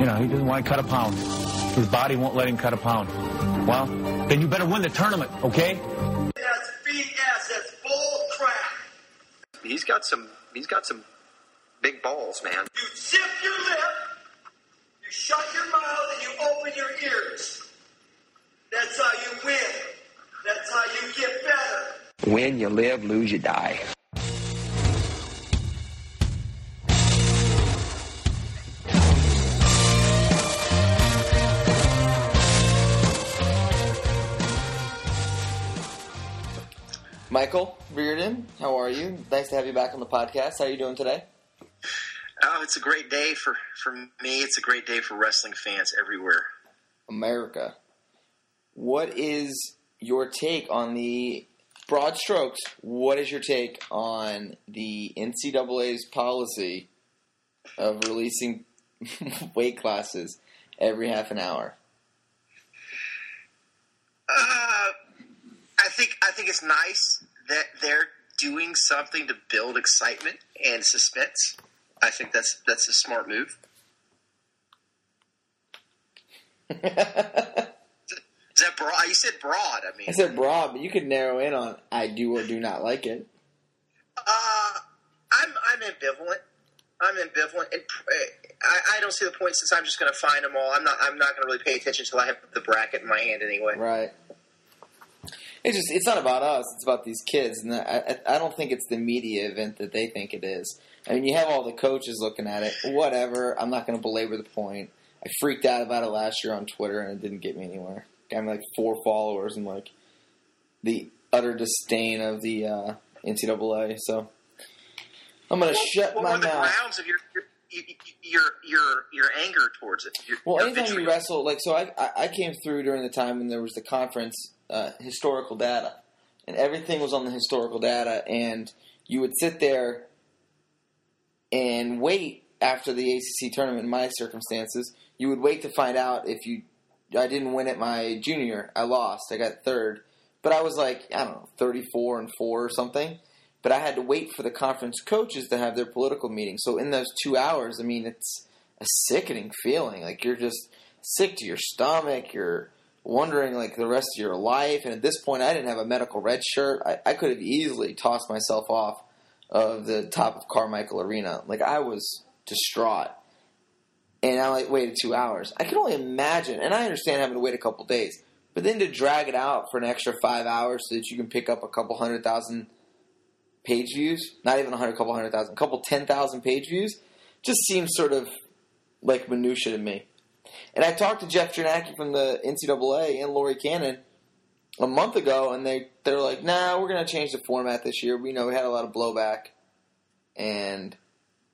You know, he doesn't want to cut a pound. His body won't let him cut a pound. Well, then you better win the tournament, okay? That's BS. That's bull crap. He's got some. He's got some big balls, man. You zip your lip, you shut your mouth, and you open your ears. That's how you win. That's how you get better. Win, you live, lose, you die. Michael Reardon, how are you? Nice to have you back on the podcast. How are you doing today? Oh, it's a great day for for me. It's a great day for wrestling fans everywhere. America. What is your take on the broad strokes? What is your take on the NCAA's policy of releasing weight classes every half an hour? Uh, think I think it's nice that they're doing something to build excitement and suspense. I think that's that's a smart move. Is that broad? You said broad. I mean, I said broad, but you could narrow in on I do or do not like it. Uh, I'm I'm ambivalent. I'm ambivalent, and I, I don't see the point since I'm just going to find them all. I'm not I'm not going to really pay attention until I have the bracket in my hand anyway. Right. It's just it's not about us. It's about these kids, and I, I don't think it's the media event that they think it is. I mean, you have all the coaches looking at it. Whatever. I'm not going to belabor the point. I freaked out about it last year on Twitter, and it didn't get me anywhere. Got me like four followers and like the utter disdain of the uh, NCAA. So I'm going to shut what my were the mouth. grounds of your your your your, your anger towards it? Your, Well, anytime you wrestle, like so, I- I came through during the time when there was the conference uh, historical data, and everything was on the historical data, and you would sit there and wait after the ACC tournament. In my circumstances, you would wait to find out if you. I didn't win at my junior. I lost. I got third, but I was like I don't know, thirty four and four or something. But I had to wait for the conference coaches to have their political meeting. So in those two hours, I mean, it's a sickening feeling. Like you're just sick to your stomach. You're wondering like the rest of your life. And at this point, I didn't have a medical red shirt. I, I could have easily tossed myself off of the top of Carmichael Arena. Like I was distraught. And I like waited two hours. I can only imagine, and I understand having to wait a couple days, but then to drag it out for an extra five hours so that you can pick up a couple hundred thousand page views, not even a hundred, couple hundred thousand, couple ten thousand page views, just seems sort of like minutia to me. And I talked to Jeff Janacki from the NCAA and Lori Cannon a month ago, and they they're like, "Nah, we're going to change the format this year." We know we had a lot of blowback, and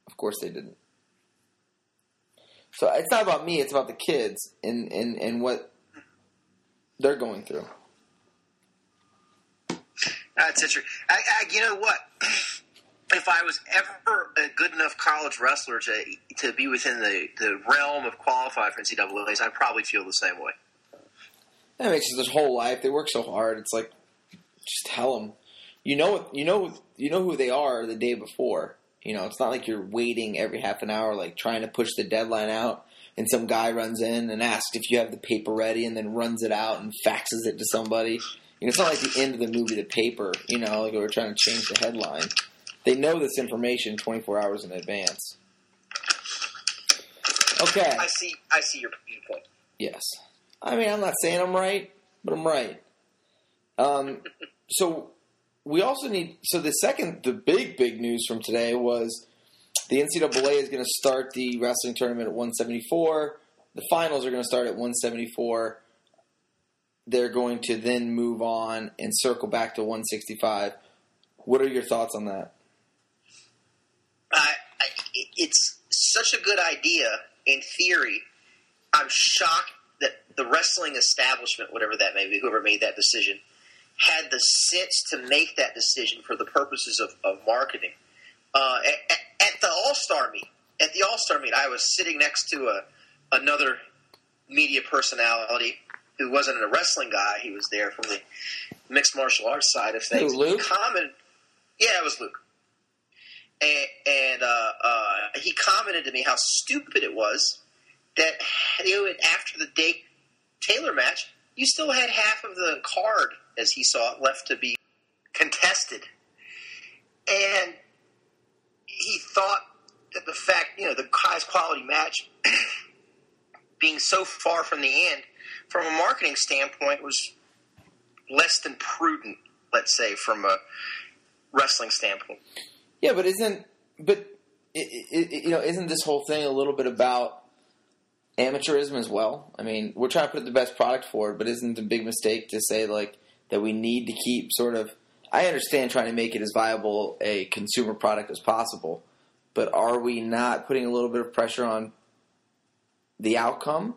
of course they didn't. So it's not about me; it's about the kids and and and what they're going through. That's interesting. I, I, you know what? If I was ever a good enough college wrestler to to be within the, the realm of qualify for NCAA's, I'd probably feel the same way. That makes this whole life. They work so hard. It's like, just tell them. You know, you know, you know who they are the day before. You know, it's not like you're waiting every half an hour, like trying to push the deadline out, and some guy runs in and asks if you have the paper ready, and then runs it out and faxes it to somebody. You know, it's not like the end of the movie, the paper. You know, like we're trying to change the headline. They know this information 24 hours in advance. Okay. I see. I see your, your point. Yes. I mean, I'm not saying I'm right, but I'm right. Um, so we also need. So the second, the big, big news from today was the NCAA is going to start the wrestling tournament at 174. The finals are going to start at 174. They're going to then move on and circle back to 165. What are your thoughts on that? I, I, it's such a good idea in theory. I'm shocked that the wrestling establishment, whatever that may be, whoever made that decision, had the sense to make that decision for the purposes of, of marketing. Uh, at, at the All Star meet, at the All Star meet, I was sitting next to a another media personality who wasn't a wrestling guy. He was there from the mixed martial arts side of things. Luke? Commented, yeah, it was Luke and, and uh, uh, he commented to me how stupid it was that you know, after the Dake Taylor match, you still had half of the card, as he saw it, left to be contested. And he thought that the fact, you know, the highest quality match being so far from the end, from a marketing standpoint, was less than prudent, let's say, from a wrestling standpoint. Yeah, but isn't but it, it, you know isn't this whole thing a little bit about amateurism as well? I mean, we're trying to put the best product forward, but isn't it a big mistake to say like that we need to keep sort of? I understand trying to make it as viable a consumer product as possible, but are we not putting a little bit of pressure on the outcome?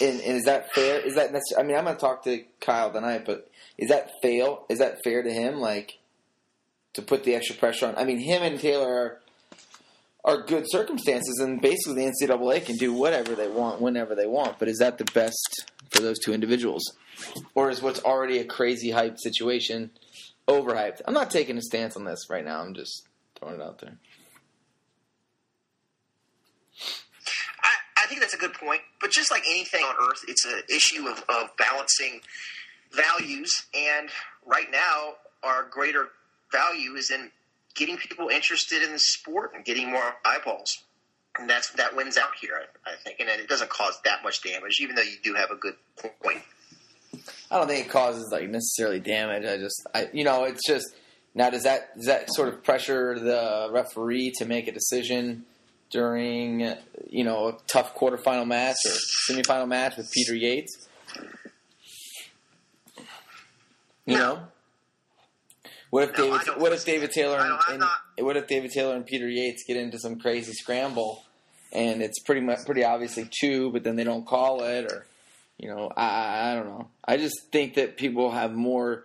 And, and is that fair? Is that necessary? I mean, I'm going to talk to Kyle tonight, but is that fail? Is that fair to him? Like to put the extra pressure on? I mean, him and Taylor are are good circumstances, and basically the NCAA can do whatever they want whenever they want. But is that the best for those two individuals, or is what's already a crazy hyped situation overhyped? I'm not taking a stance on this right now. I'm just throwing it out there. I, I think that's a good point. But just like anything on earth, it's an issue of, of balancing values. And right now, our greater value is in getting people interested in the sport and getting more eyeballs. And that's that wins out here, I, I think. And it doesn't cause that much damage, even though you do have a good point. I don't think it causes like necessarily damage. I just, I, you know, it's just now. Does that does that sort of pressure the referee to make a decision during you know a tough quarterfinal match or semifinal match with Peter Yates? You know, what if No, David? What if David. Taylor and, and not- what if David Taylor and Peter Yates get into some crazy scramble, and it's pretty much pretty obviously two, but then they don't call it, or you know, I- I I don't know. I just think that people have more.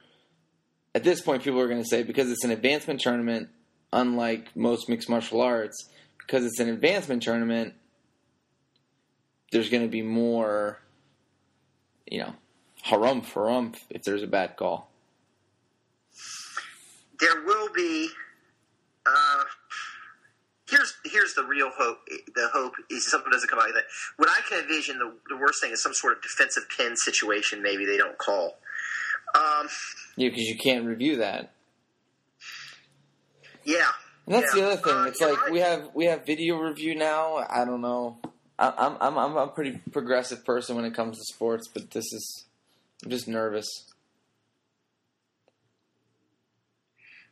At this point, people are going to say because it's an advancement tournament, unlike most mixed martial arts, because it's an advancement tournament, there's going to be more, you know, harumph harumph if there's a bad call. There will be. Uh, here's here's the real hope. The hope is something doesn't come out of that. What I can envision, the, the worst thing is some sort of defensive pin situation. Maybe they don't call. Um, Yeah, because you can't review that. yeah, And that's Yeah. the other thing. Uh, it's like right. we have we have video review now. I don't know. I, I'm I'm I'm a pretty progressive person when it comes to sports, but this is I'm just nervous.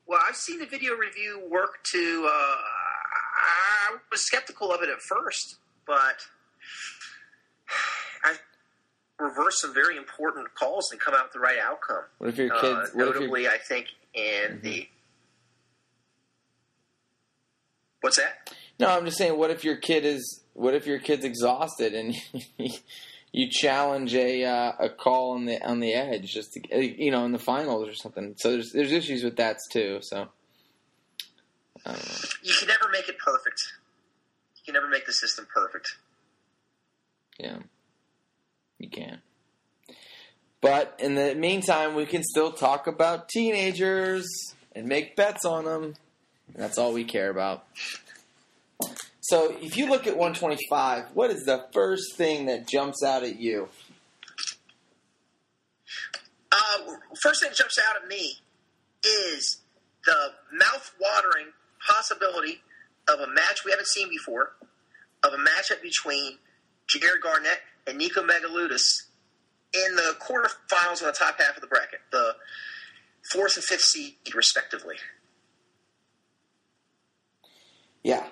Well, I've seen the video review work to. Uh, I was skeptical of it at first, but I reversed some very important calls and come out with the right outcome. What if your Uh, kids? what if your, notably, I think in the. What's that? no, I'm just saying. What if your kid is? What if your kid's exhausted and you challenge a uh, a call on the on the edge, just to, uh, you know, in the finals or something? So there's there's issues with that too. So know. You can never make it perfect. You can never make the system perfect. Yeah, you can. But in the meantime, we can still talk about teenagers and make bets on them. And that's all we care about. So, if you look at 125, what is the first thing that jumps out at you? Uh, first thing that jumps out at me is the mouth-watering possibility of a match we haven't seen before, of a matchup between Jarrod Garnett and Nico Megaludis in the quarterfinals on the top half of the bracket, the fourth and fifth seed, respectively. Yeah.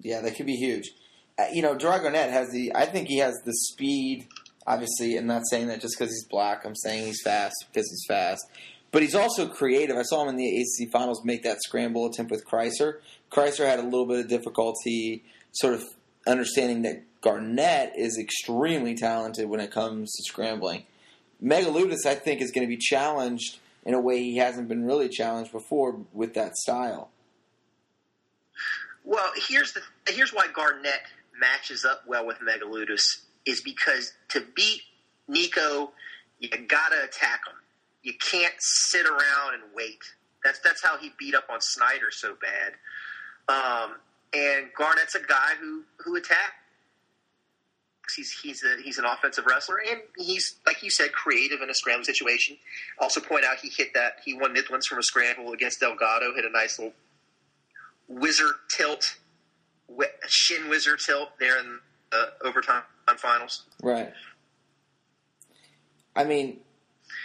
Yeah, that could be huge. Uh, you know, Dragonet has the. I think he has the speed. Obviously, I'm not saying that just because he's black. I'm saying he's fast because he's fast. But he's also creative. I saw him in the ACC finals make that scramble attempt with Chrysler. Chrysler had a little bit of difficulty sort of understanding that Garnett is extremely talented when it comes to scrambling. Megaludis, I think, is going to be challenged in a way he hasn't been really challenged before with that style. Well, here's the here's why Garnett matches up well with Megaludis is because to beat Nico, you gotta attack him. You can't sit around and wait. That's that's how he beat up on Snyder so bad. Um, and Garnett's a guy who who attacks. He's he's a, he's an offensive wrestler, and he's like you said, creative in a scramble situation. Also, point out he hit that he won Midlands from a scramble against Delgado, hit a nice little wizard tilt, shin wizard tilt there in the overtime finals. Right. I mean,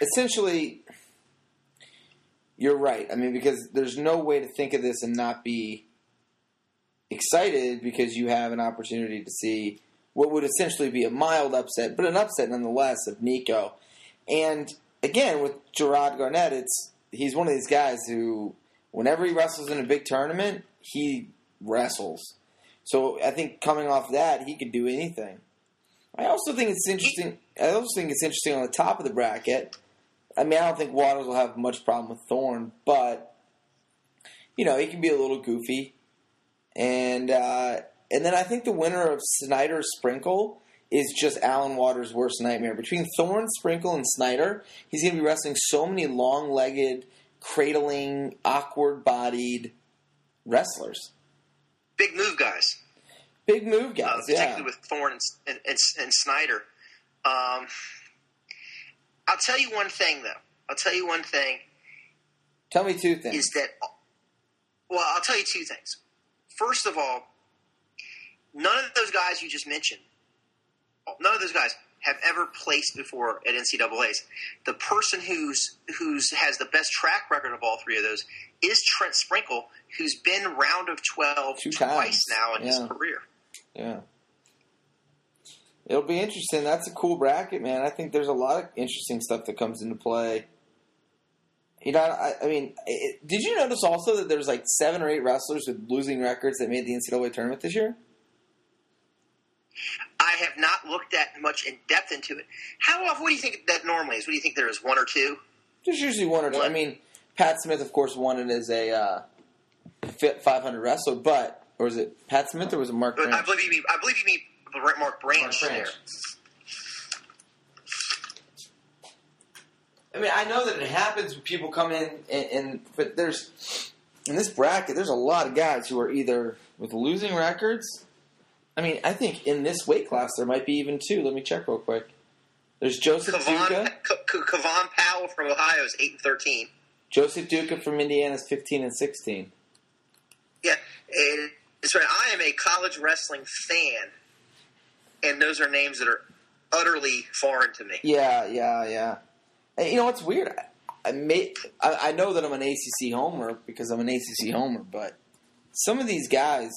essentially, you're right. I mean, because there's no way to think of this and not be excited because you have an opportunity to see what would essentially be a mild upset, but an upset nonetheless of Nico. And again, with Gerard Garnett, it's he's one of these guys who, whenever he wrestles in a big tournament, he wrestles. So I think coming off that, he could do anything. I also think it's interesting. I also think it's interesting on the top of the bracket. I mean, I don't think Waters will have much problem with Thorn, but you know, he can be a little goofy. And uh, and then I think the winner of Snyder Sprinkle is just Alan Waters' worst nightmare. Between Thorn Sprinkle, and Snyder, he's going to be wrestling so many long-legged, cradling, awkward-bodied wrestlers. Big move, guys. Big move uh, guys, yeah. with Thorne and, and, and, and Snyder. Um, I'll tell you one thing, though. I'll tell you one thing Tell me two things. is that, well, I'll tell you two things. First of all, none of those guys you just mentioned, none of those guys have ever placed before at NCAA's. The person who's who's has the best track record of all three of those is Trent Sprinkle, who's been round of twelve Two twice times. now in Yeah. his career. Yeah. It'll be interesting. That's a cool bracket, man. I think there's a lot of interesting stuff that comes into play. You know, I, I mean, it, did you notice also that there's like seven or eight wrestlers with losing records that made the NCAA tournament this year? I have not looked that much in depth into it. How often? What do you think that normally is? What do you think there is? One or two? There's usually one or two. I mean, Pat Smith, of course, won it as a uh, fit 500 wrestler, but or is it Pat Smith or was it Mark? But I believe you mean. I believe you mean Mark Branch, Mark Branch. there. I mean, I know that it happens when people come in, and, and but there's in this bracket, there's a lot of guys who are either with losing records. I mean, I think in this weight class there might be even two. Let me check real quick. There's Joseph Kavon, Duca. K- Kavon Powell from Ohio is eight and thirteen. Joseph Duca from Indiana is 15 and 16. Yeah, and it's right. I am a college wrestling fan, and those are names that are utterly foreign to me. Yeah, yeah, yeah. And you know what's weird? I, I may I, I know that I'm an ACC homer because I'm an ACC homer, but some of these guys,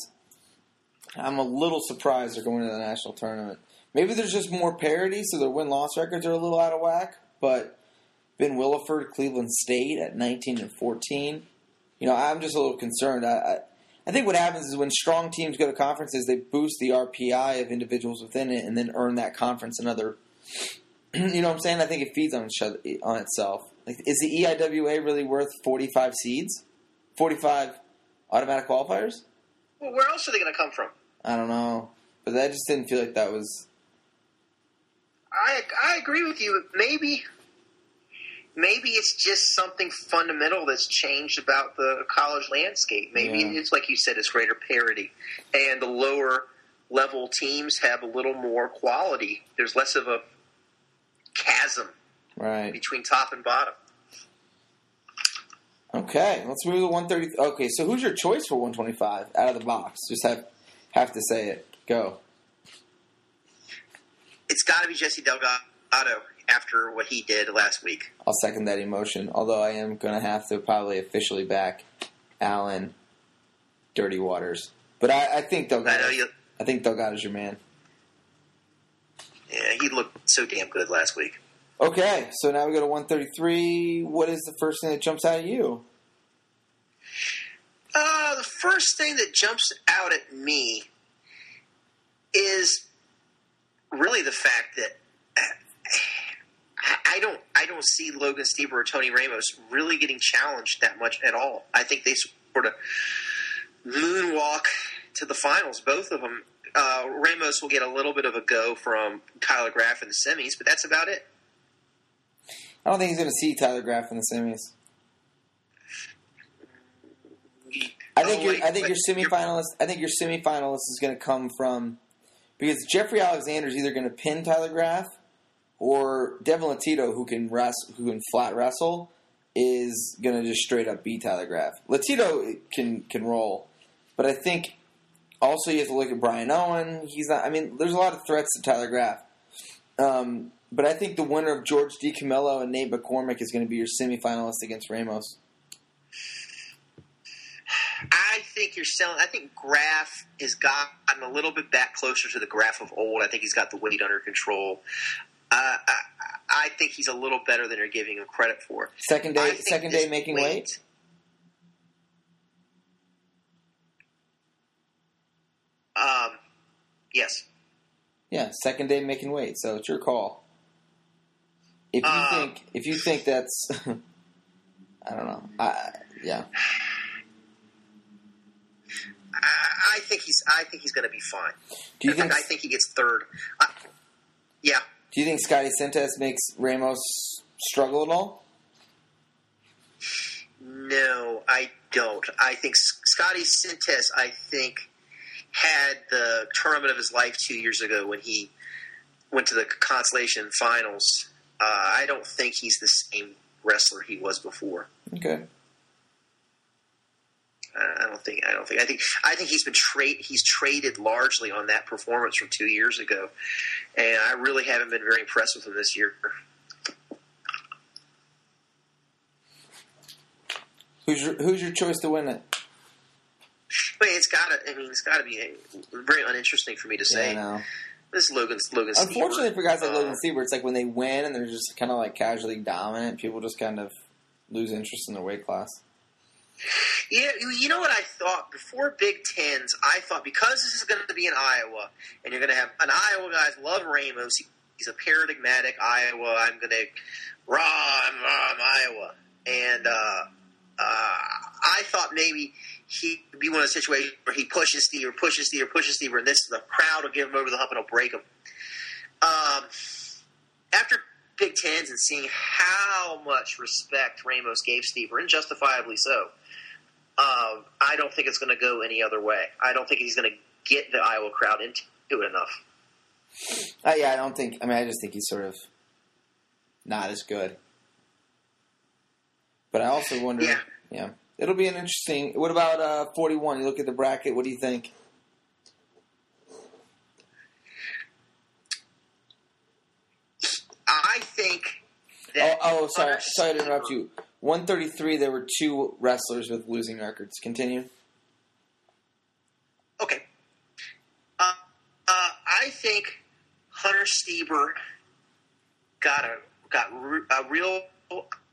I'm a little surprised they're going to the national tournament. Maybe there's just more parity, so their win loss records are a little out of whack. But Ben Williford, Cleveland State at 19 and 14. You know, I'm just a little concerned. I, I I think what happens is when strong teams go to conferences, they boost the RPI of individuals within it, and then earn that conference another you know what I'm saying? I think it feeds on each on itself. Like, is the EIWA really worth 45 seeds? 45 automatic qualifiers? Well, where else are they going to come from? I don't know, but that just didn't feel like that was. I I agree with you. Maybe maybe it's just something fundamental that's changed about the college landscape. Maybe Yeah. it's like you said, it's greater parity, and the lower level teams have a little more quality. There's less of a chasm Right. between top and bottom. Okay, let's move to 130. Okay, so who's your choice for 125 out of the box? Just have have to say it. Go. It's got to be Jesse Delgado after what he did last week. I'll second that emotion. Although I am going to have to probably officially back Alan, Dirty Waters. But I, I think I Delgado. you. I think Delgado's your man. Yeah, he looked so damn good last week. Okay, so now we go to 133. What is the first thing that jumps out at you? Uh, the first thing that jumps out at me is really the fact that uh, I- don't I don't see Logan Stieber or Tony Ramos really getting challenged that much at all. I think they sort of moonwalk to the finals, both of them. Uh, Ramos will get a little bit of a go from Tyler Graff in the semis, but that's about it. I don't think he's going to see Tyler Graff in the semis. I think your I think your semifinalist I think your semifinalist is going to come from because Jeffrey Alexander is either going to pin Tyler Graff or Devin Latito, who can wrestle, who can flat wrestle, is going to just straight up beat Tyler Graff. Latito can can roll, but I think also you have to look at Brian Owen. He's not. I mean, there's a lot of threats to Tyler Graff. Um, but I think the winner of George DiCamillo and Nate McCormick is going to be your semifinalist against Ramos. I think you're selling. I think Graf has gotten a little bit back closer to the Graf of old. I think he's got the weight under control. Uh, I, I think he's a little better than you're giving him credit for. Second day, second day making weight. Um, yes. Yeah, second day making weight. So it's your call. If you Uh, think if you think that's, I don't know. I, yeah, I, I think he's. I think he's going to be fine. do you think I think he gets third. Uh, yeah. do you think Scotty Sintes makes Ramos struggle at all? No, I don't. I think Scotty Sintes, I think, had the tournament of his life two years ago when he went to the consolation finals. Uh, I don't think he's the same wrestler he was before. Okay. I don't think. I don't think. I think. I think he's been trade. He's traded largely on that performance from two years ago, and I really haven't been very impressed with him this year. Who's your Who's your choice to win it? I mean, it's got to. I mean, it's got to be very uninteresting for me to say. Yeah, I know. This is Logan's Logan. Unfortunately for guys like Logan um, Stieber, it's like when they win and they're just kind of like casually dominant, people just kind of lose interest in their weight class. Yeah, you know what I thought before Big Tens. I thought because this is going to be in Iowa, and you're going to have an Iowa guys love Ramos. He- He's a paradigmatic Iowa. I'm going to raw. I'm, I'm Iowa, and uh, uh, I thought maybe he'd be one of those situations where he pushes Steve or pushes Steve or pushes Steve, and this the crowd will give him over the hump and he'll break him. Um, after Big Tens and seeing how much respect Ramos gave Steve, and justifiably so, um, I don't think it's going to go any other way. I don't think he's going to get the Iowa crowd into it enough. Uh, yeah, I don't think. I mean, I just think he's sort of not as good. But I also wonder. Yeah. yeah. It'll be an interesting. What about uh, forty-one? You look at the bracket. What do you think? I think Oh, oh, sorry, sorry to interrupt you. One thirty-three. There were two wrestlers with losing records. Continue. Okay. Uh, uh, I think Hunter Stieber got a got re- a real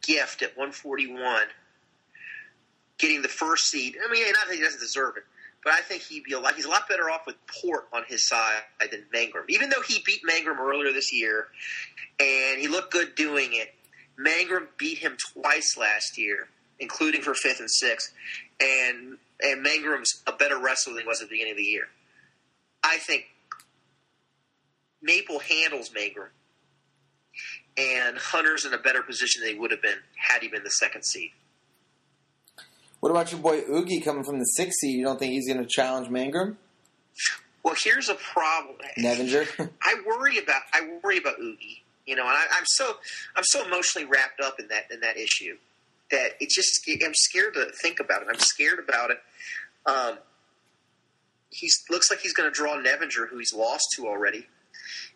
gift at 141, getting the first seed. I mean, not that he doesn't deserve it, but I think he'd be a lot. He's a lot better off with Port on his side than Mangrum. Even though he beat Mangrum earlier this year, and he looked good doing it, Mangrum beat him twice last year, including for fifth and sixth, and and Mangrum's a better wrestler than he was at the beginning of the year. I think Maple handles Mangrum, and Hunter's in a better position than he would have been had he been the second seed. What about your boy Ugi coming from the sixth seed? You don't think he's going to challenge Mangrum? Well, here's a problem. Nevinger? I worry about I worry about Ugi. You know, and I, I'm so I'm so emotionally wrapped up in that in that issue that it just I'm scared to think about it. I'm scared about it. Um, he looks like he's going to draw Nevinger, who he's lost to already,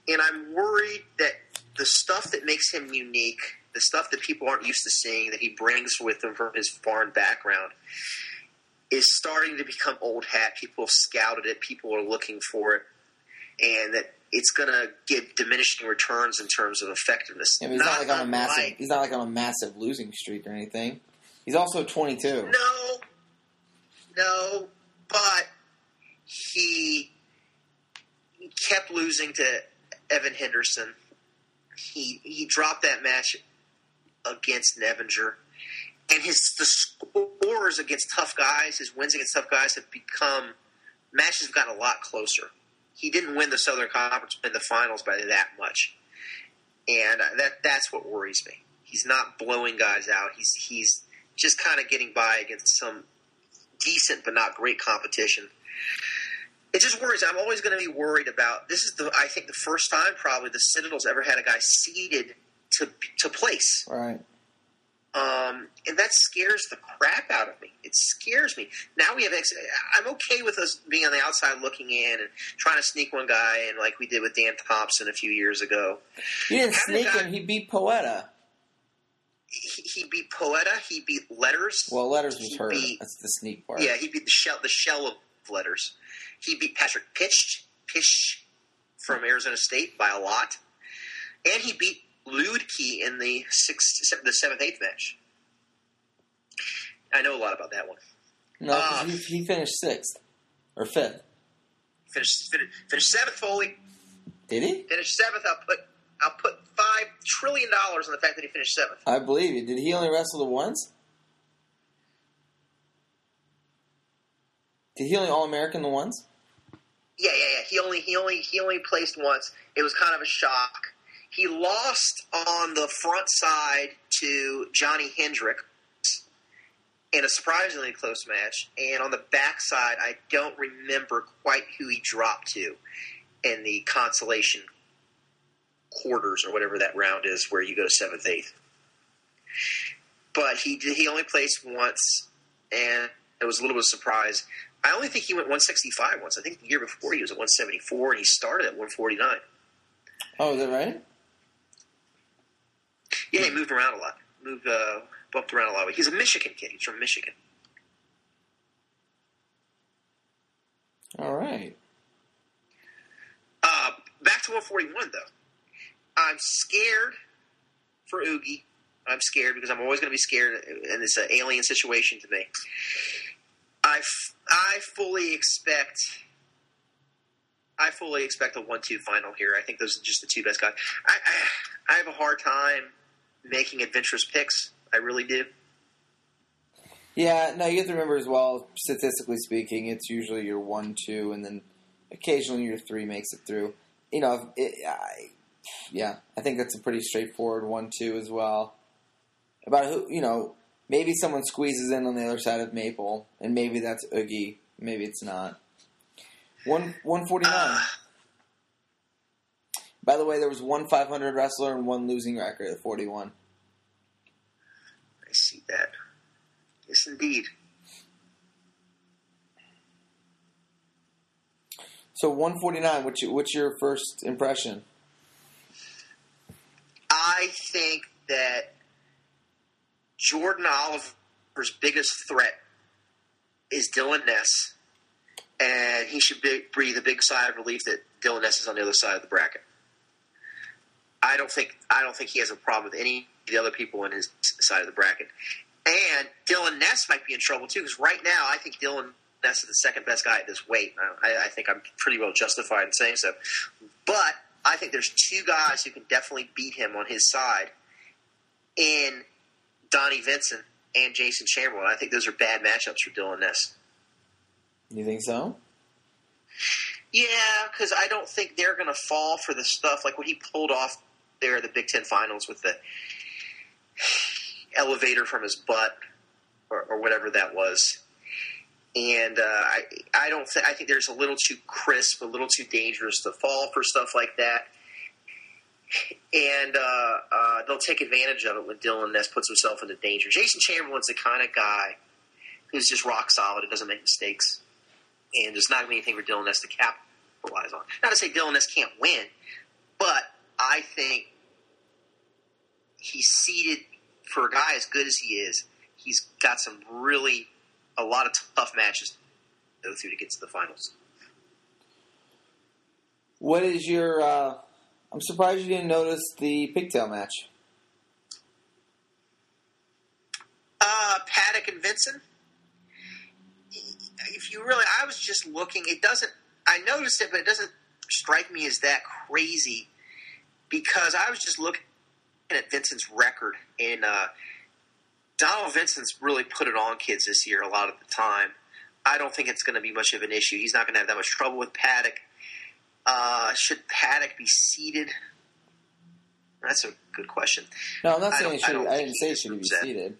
and I'm worried that the stuff that makes him unique, the stuff that people aren't used to seeing, that he brings with him from his foreign background, is starting to become old hat. People have scouted it. People are looking for it, and that it's going to give diminishing returns in terms of effectiveness. Mean, he's not, like on a massive. unlike- He's not like on a massive losing streak or anything. He's also twenty-two. No, no, but he, he kept losing to Evan Henderson. He he dropped that match against Nevinger, and his the scores against tough guys, his wins against tough guys have become matches have gotten a lot closer. He didn't win the Southern Conference in the finals by that much, and that that's what worries me. He's not blowing guys out. He's he's just kind of getting by against some decent but not great competition. It just worries. I'm always going to be worried about. This is the I think the first time probably the Citadel's ever had a guy seeded to to place. Right. Um, and that scares the crap out of me. It scares me. Now we have. Ex- I'm okay with us being on the outside looking in and trying to sneak one guy and like we did with Dan Thompson a few years ago. He didn't sneak guy- him. He beat Poeta. He, he beat Poeta. He beat Letters. Well, Letters was He hurt. beat- That's the sneak part. Yeah, he beat the shell. The shell of Letters. He beat Patrick Pitch Pish from Arizona State by a lot, and he beat Ludke in the sixth, the seventh, eighth match. I know a lot about that one. No, Ah. he, he finished sixth or fifth. Finished finished, finished seventh, Foley. Did he? Finished seventh. I'll put I'll put five trillion dollars on the fact that he finished seventh. I believe you. Did he only wrestle the once? Did he only All American the once? Yeah, yeah, yeah. He only he only he only placed once. It was kind of a shock. He lost on the front side to Johnny Hendrick in a surprisingly close match, and on the back side, I don't remember quite who he dropped to in the consolation quarters or whatever that round is, where you go to seventh, eighth. But he he only placed once, and it was a little bit of a surprise. I only think he went 165 once. I think the year before he was at 174, and he started at 149. Oh, is that right? Yeah, he moved around a lot. Moved, uh, bumped around a lot. He's a Michigan kid. He's from Michigan. All right. Uh, back to 141 though. I'm scared for Ugi. I'm scared because I'm always going to be scared, and it's an alien situation to me. I, f- I fully expect. I fully expect a one-two final here. I think those are just the two best guys. I, I, I have a hard time making adventurous picks. I really do. Yeah, no, you have to remember as well, statistically speaking, it's usually your one, two, and then occasionally your three makes it through. You know, it, I, yeah, I think that's a pretty straightforward one, two as well. About who, you know, maybe someone squeezes in on the other side of Maple, and maybe that's Ugi, maybe it's not. One, 149. Uh, By the way, there was one 500 wrestler and one losing record at 41. I see that. Yes, indeed. So 149, what's your, what's your first impression? I think that Jordan Oliver's biggest threat is Dylan Ness, and he should be, breathe a big sigh of relief that Dylan Ness is on the other side of the bracket. I don't think I don't think he has a problem with any of the other people in his side of the bracket, and Dylan Ness might be in trouble too because right now I think Dylan Ness is the second best guy at this weight. I, I think I'm pretty well justified in saying so, but I think there's two guys who can definitely beat him on his side in Donnie Vincent and Jason Chamberlain. I think those are bad matchups for Dylan Ness. You think so? Yeah, because I don't think they're going to fall for the stuff like what he pulled off there at the Big Ten Finals with the elevator from his butt or, or whatever that was. And uh, I, I don't think I think there's a little too crisp, a little too dangerous to fall for stuff like that. And uh, uh, they'll take advantage of it when Dylan Ness puts himself into danger. Jason Chamberlain's the kind of guy who's just rock solid and doesn't make mistakes and there's not going to be anything for Dylan Ness to capitalize on. Not to say Dylan Ness can't win, but I think he's seated for a guy as good as he is. He's got some really a lot of tough matches to go through to get to the finals. What is your? Uh, I'm surprised you didn't notice the pigtail match. Uh, Paddock and Vincent. If you really, I was just looking. It doesn't. I noticed it, but it doesn't strike me as that crazy because I was just looking at Vincent's record, and uh, Donald Vincent's really put it on kids this year a lot of the time. I don't think it's going to be much of an issue. He's not going to have that much trouble with Paddock. Uh, should Paddock be seated? That's a good question. No, I'm not saying it should. don't I, didn't say it should be seated.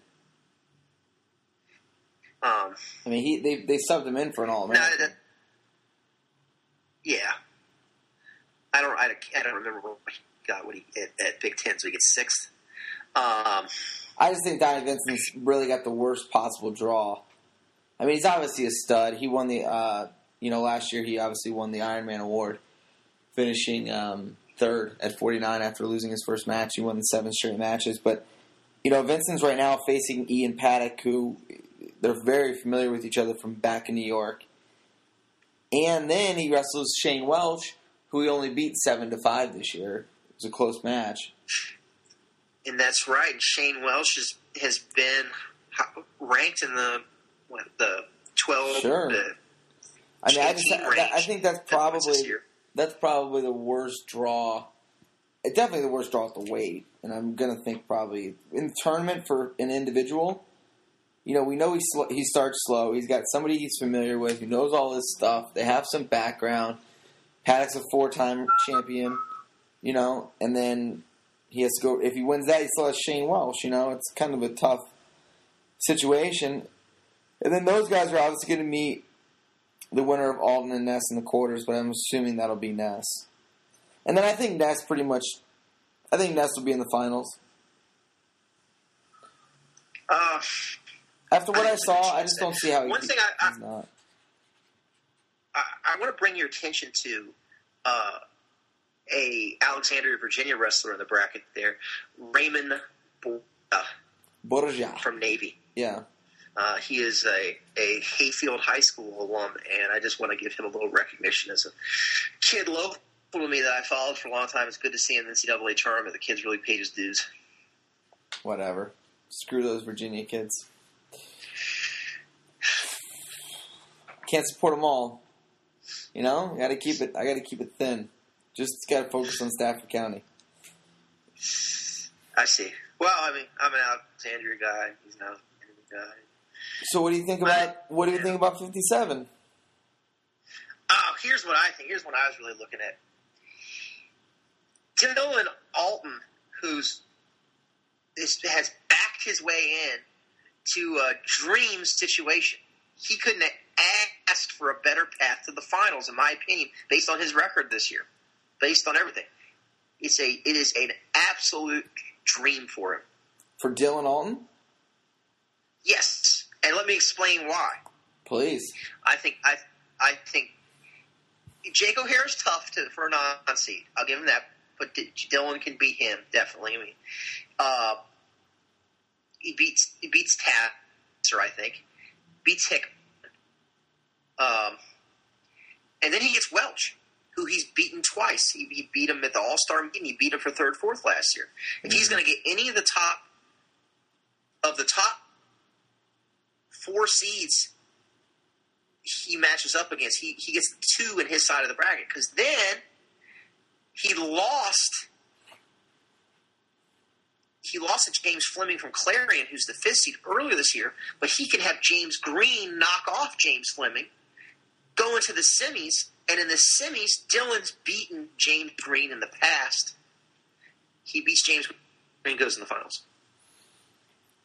Um, I mean, he they they subbed him in for an All no, American. that- yeah. I don't. I, I don't remember what got. What he at, at Big Ten, so he gets sixth. Um, I just think Donnie Vincent's really got the worst possible draw. I mean, he's obviously a stud. He won the, uh, you know, last year he obviously won the Ironman award, finishing um, third at 49 after losing his first match. He won the seven straight matches. But, you know, Vincent's right now facing Ian Paddock, who they're very familiar with each other from back in New York. And then he wrestles Shane Welch, who he only beat 7 to 5 this year. Was a close match. and that's right. Shane Welsh has has been ranked in the what the twelve. Sure. I mean, I, just, 18 that, I think that's at points this probably that's probably the worst draw. It's definitely the worst draw at the weight, and I'm gonna think probably in the tournament for an individual. You know, we know he sl- he starts slow. He's got somebody he's familiar with who knows all this stuff. They have some background. Paddock's a four time champion, you know, and then he has to go. If he wins that, he still has Shane Welsh. You know, it's kind of a tough situation. And then those guys are obviously going to meet the winner of Alton and Ness in the quarters, but I'm assuming that'll be Ness. And then I think Ness pretty much. I think Ness will be in the finals. Uh, After what I I saw. I just don't see how he, One thing I- he's not. I, I want to bring your attention to uh, a Alexandria, Virginia wrestler in the bracket there, Raymond Bo- Borja. from Navy. Yeah. Uh, he is a, a Hayfield High School alum, and I just want to give him a little recognition as a kid local to me that I followed for a long time. It's good to see him in the NCAA tournament. The kid's really paid his dues. Whatever. Screw those Virginia kids. Can't support them all. You know, got to keep it. I got to keep it thin. Just got to focus on Stafford County. I see. Well, I mean, I'm an Alexandria guy. He's an Alexandria guy. So, what do you think about? What do you think about fifty-seven? Oh, here's what I think. Here's what I was really looking at. Dylan Alton, who's is, has backed his way in to a dream situation. He couldn't have asked for a better path to the finals, in my opinion, based on his record this year, based on everything. It's a it is an absolute dream for him. For Dylan Alton? Yes, and let me explain why. Please. I think I I think Jake O'Hara's tough to, for a non-seed. I'll give him that. But D- Dylan can beat him definitely. I mean, uh, he beats he beats Tasser, I think. Beats Hick. Um, and then he gets Welch, who he's beaten twice. He, he beat him at the All Star meeting. He beat him for third, fourth last year. If he's mm-hmm. going to get any of the top of the top four seeds he matches up against, he, he gets two in his side of the bracket. Because then he lost. He lost to James Fleming from Clarion, who's the fifth seed earlier this year, but he can have James Green knock off James Fleming, go into the semis, and in the semis, Dylan's beaten James Green in the past. He beats James Green and goes in the finals.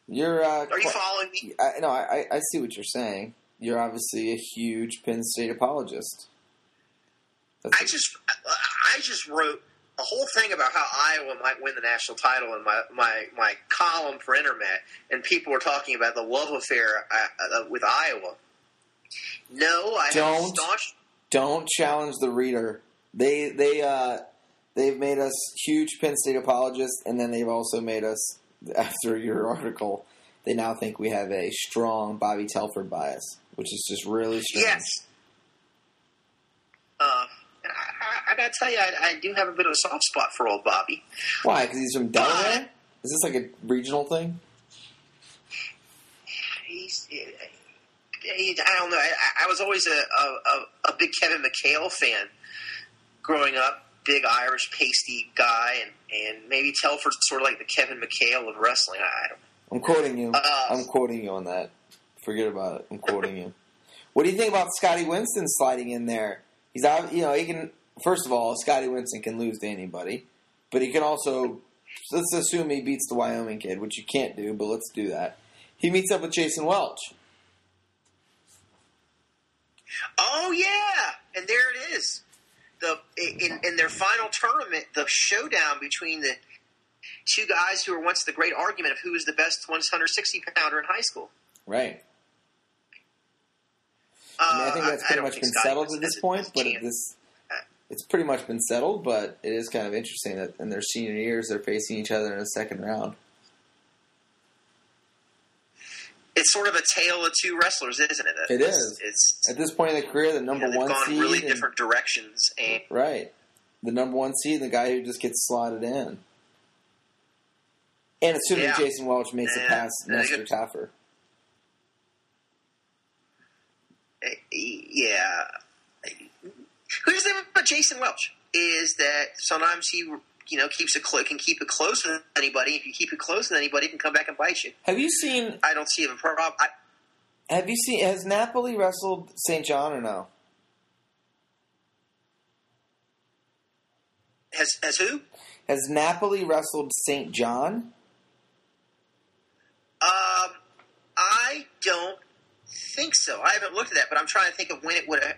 You're. Uh, Are you following me? I, no, I, I see what you're saying. You're obviously a huge Penn State apologist. That's I just I just wrote a whole thing about how Iowa might win the national title in my my, my column for Internet, and people were talking about the love affair uh, uh, with Iowa. No, I Don't. staunch. Don't challenge the reader. They they uh they've made us huge Penn State apologists, and then they've also made us after your article. They now think we have a strong Bobby Telford bias, which is just really strange. Yes. Uh, I, I, gotta tell you, I, I do have a bit of a soft spot for old Bobby. Why? Because he's from Delaware. Is this like a regional thing? He's, he, I don't know. I, I was always a, a, a, big Kevin McHale fan growing up. Big Irish pasty guy, and, and maybe Telford's sort of like the Kevin McHale of wrestling. I, I don't. I'm quoting you. Uh, I'm quoting you on that. Forget about it. I'm quoting you. What do you think about Scotty Winston sliding in there? He's out. You know, he can. First of all, Scotty Winston can lose to anybody, but he can also. Let's assume he beats the Wyoming kid, which you can't do, but let's do that. He meets up with Jason Welch. Oh yeah, and there it is. The in in their final tournament, the showdown between the two guys who were once the great argument of who was the best 160 pounder in high school. Right. Uh, I mean, I think that's pretty much been Scotty settled at this point, but this, it's pretty much been settled. But it is kind of interesting that in their senior years they're facing each other in the second round. It's sort of a tale of two wrestlers, isn't it? It it's, is. It's At this point in the career, the number they've one gone seed, really and- different directions, and right? The number one seed, the guy who just gets slotted in, and assuming Yeah. Jason Welch makes it Yeah. past Yeah, they Nestor Taffer. uh, yeah. Here's the thing about Jason Welch is that sometimes he, you know, keeps it clo- can keep it close with anybody. If you keep it close with anybody, it can come back and bite you. Have you seen? I don't see a problem. I, Have you seen? Has Napoli wrestled St. John or no? has has who? Has Napoli wrestled St. John? Um, I don't think so. I haven't looked at that, but I'm trying to think of when it would have.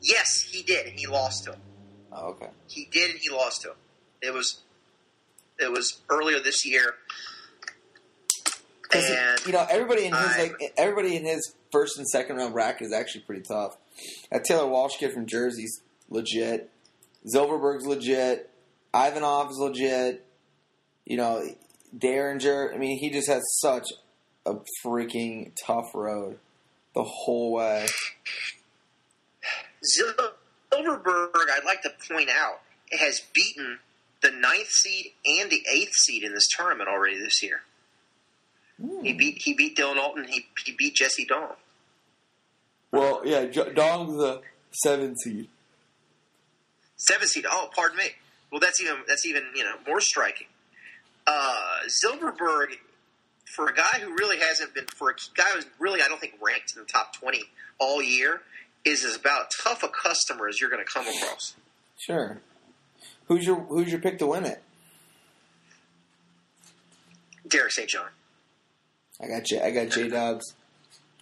Yes, he did, and he lost to him. Oh, okay. He did, and he lost to him. It was it was earlier this year. and you know, everybody in his I- like everybody in his first and second round bracket is actually pretty tough. That Taylor Walsh kid from Jersey's legit. Zilverberg's legit. Ivanov's legit. You know, Derringer. I mean, he just has such a freaking tough road the whole way. Silverberg, I'd like to point out, has beaten the ninth seed and the eighth seed in this tournament already this year. He beat he beat Dylan Alton. He he beat Jesse Dong. Well, yeah, J- Dong's the seven seed. Seven seed. Oh, pardon me. Well, that's even that's even you know more striking. Uh, Silverberg, for a guy who really hasn't been for a guy who's really I don't think ranked in the top twenty all year, is as about tough a customer as you're going to come across. Sure. Who's your Who's your pick to win it? Derek St. John. I got J. I got J Dobbs,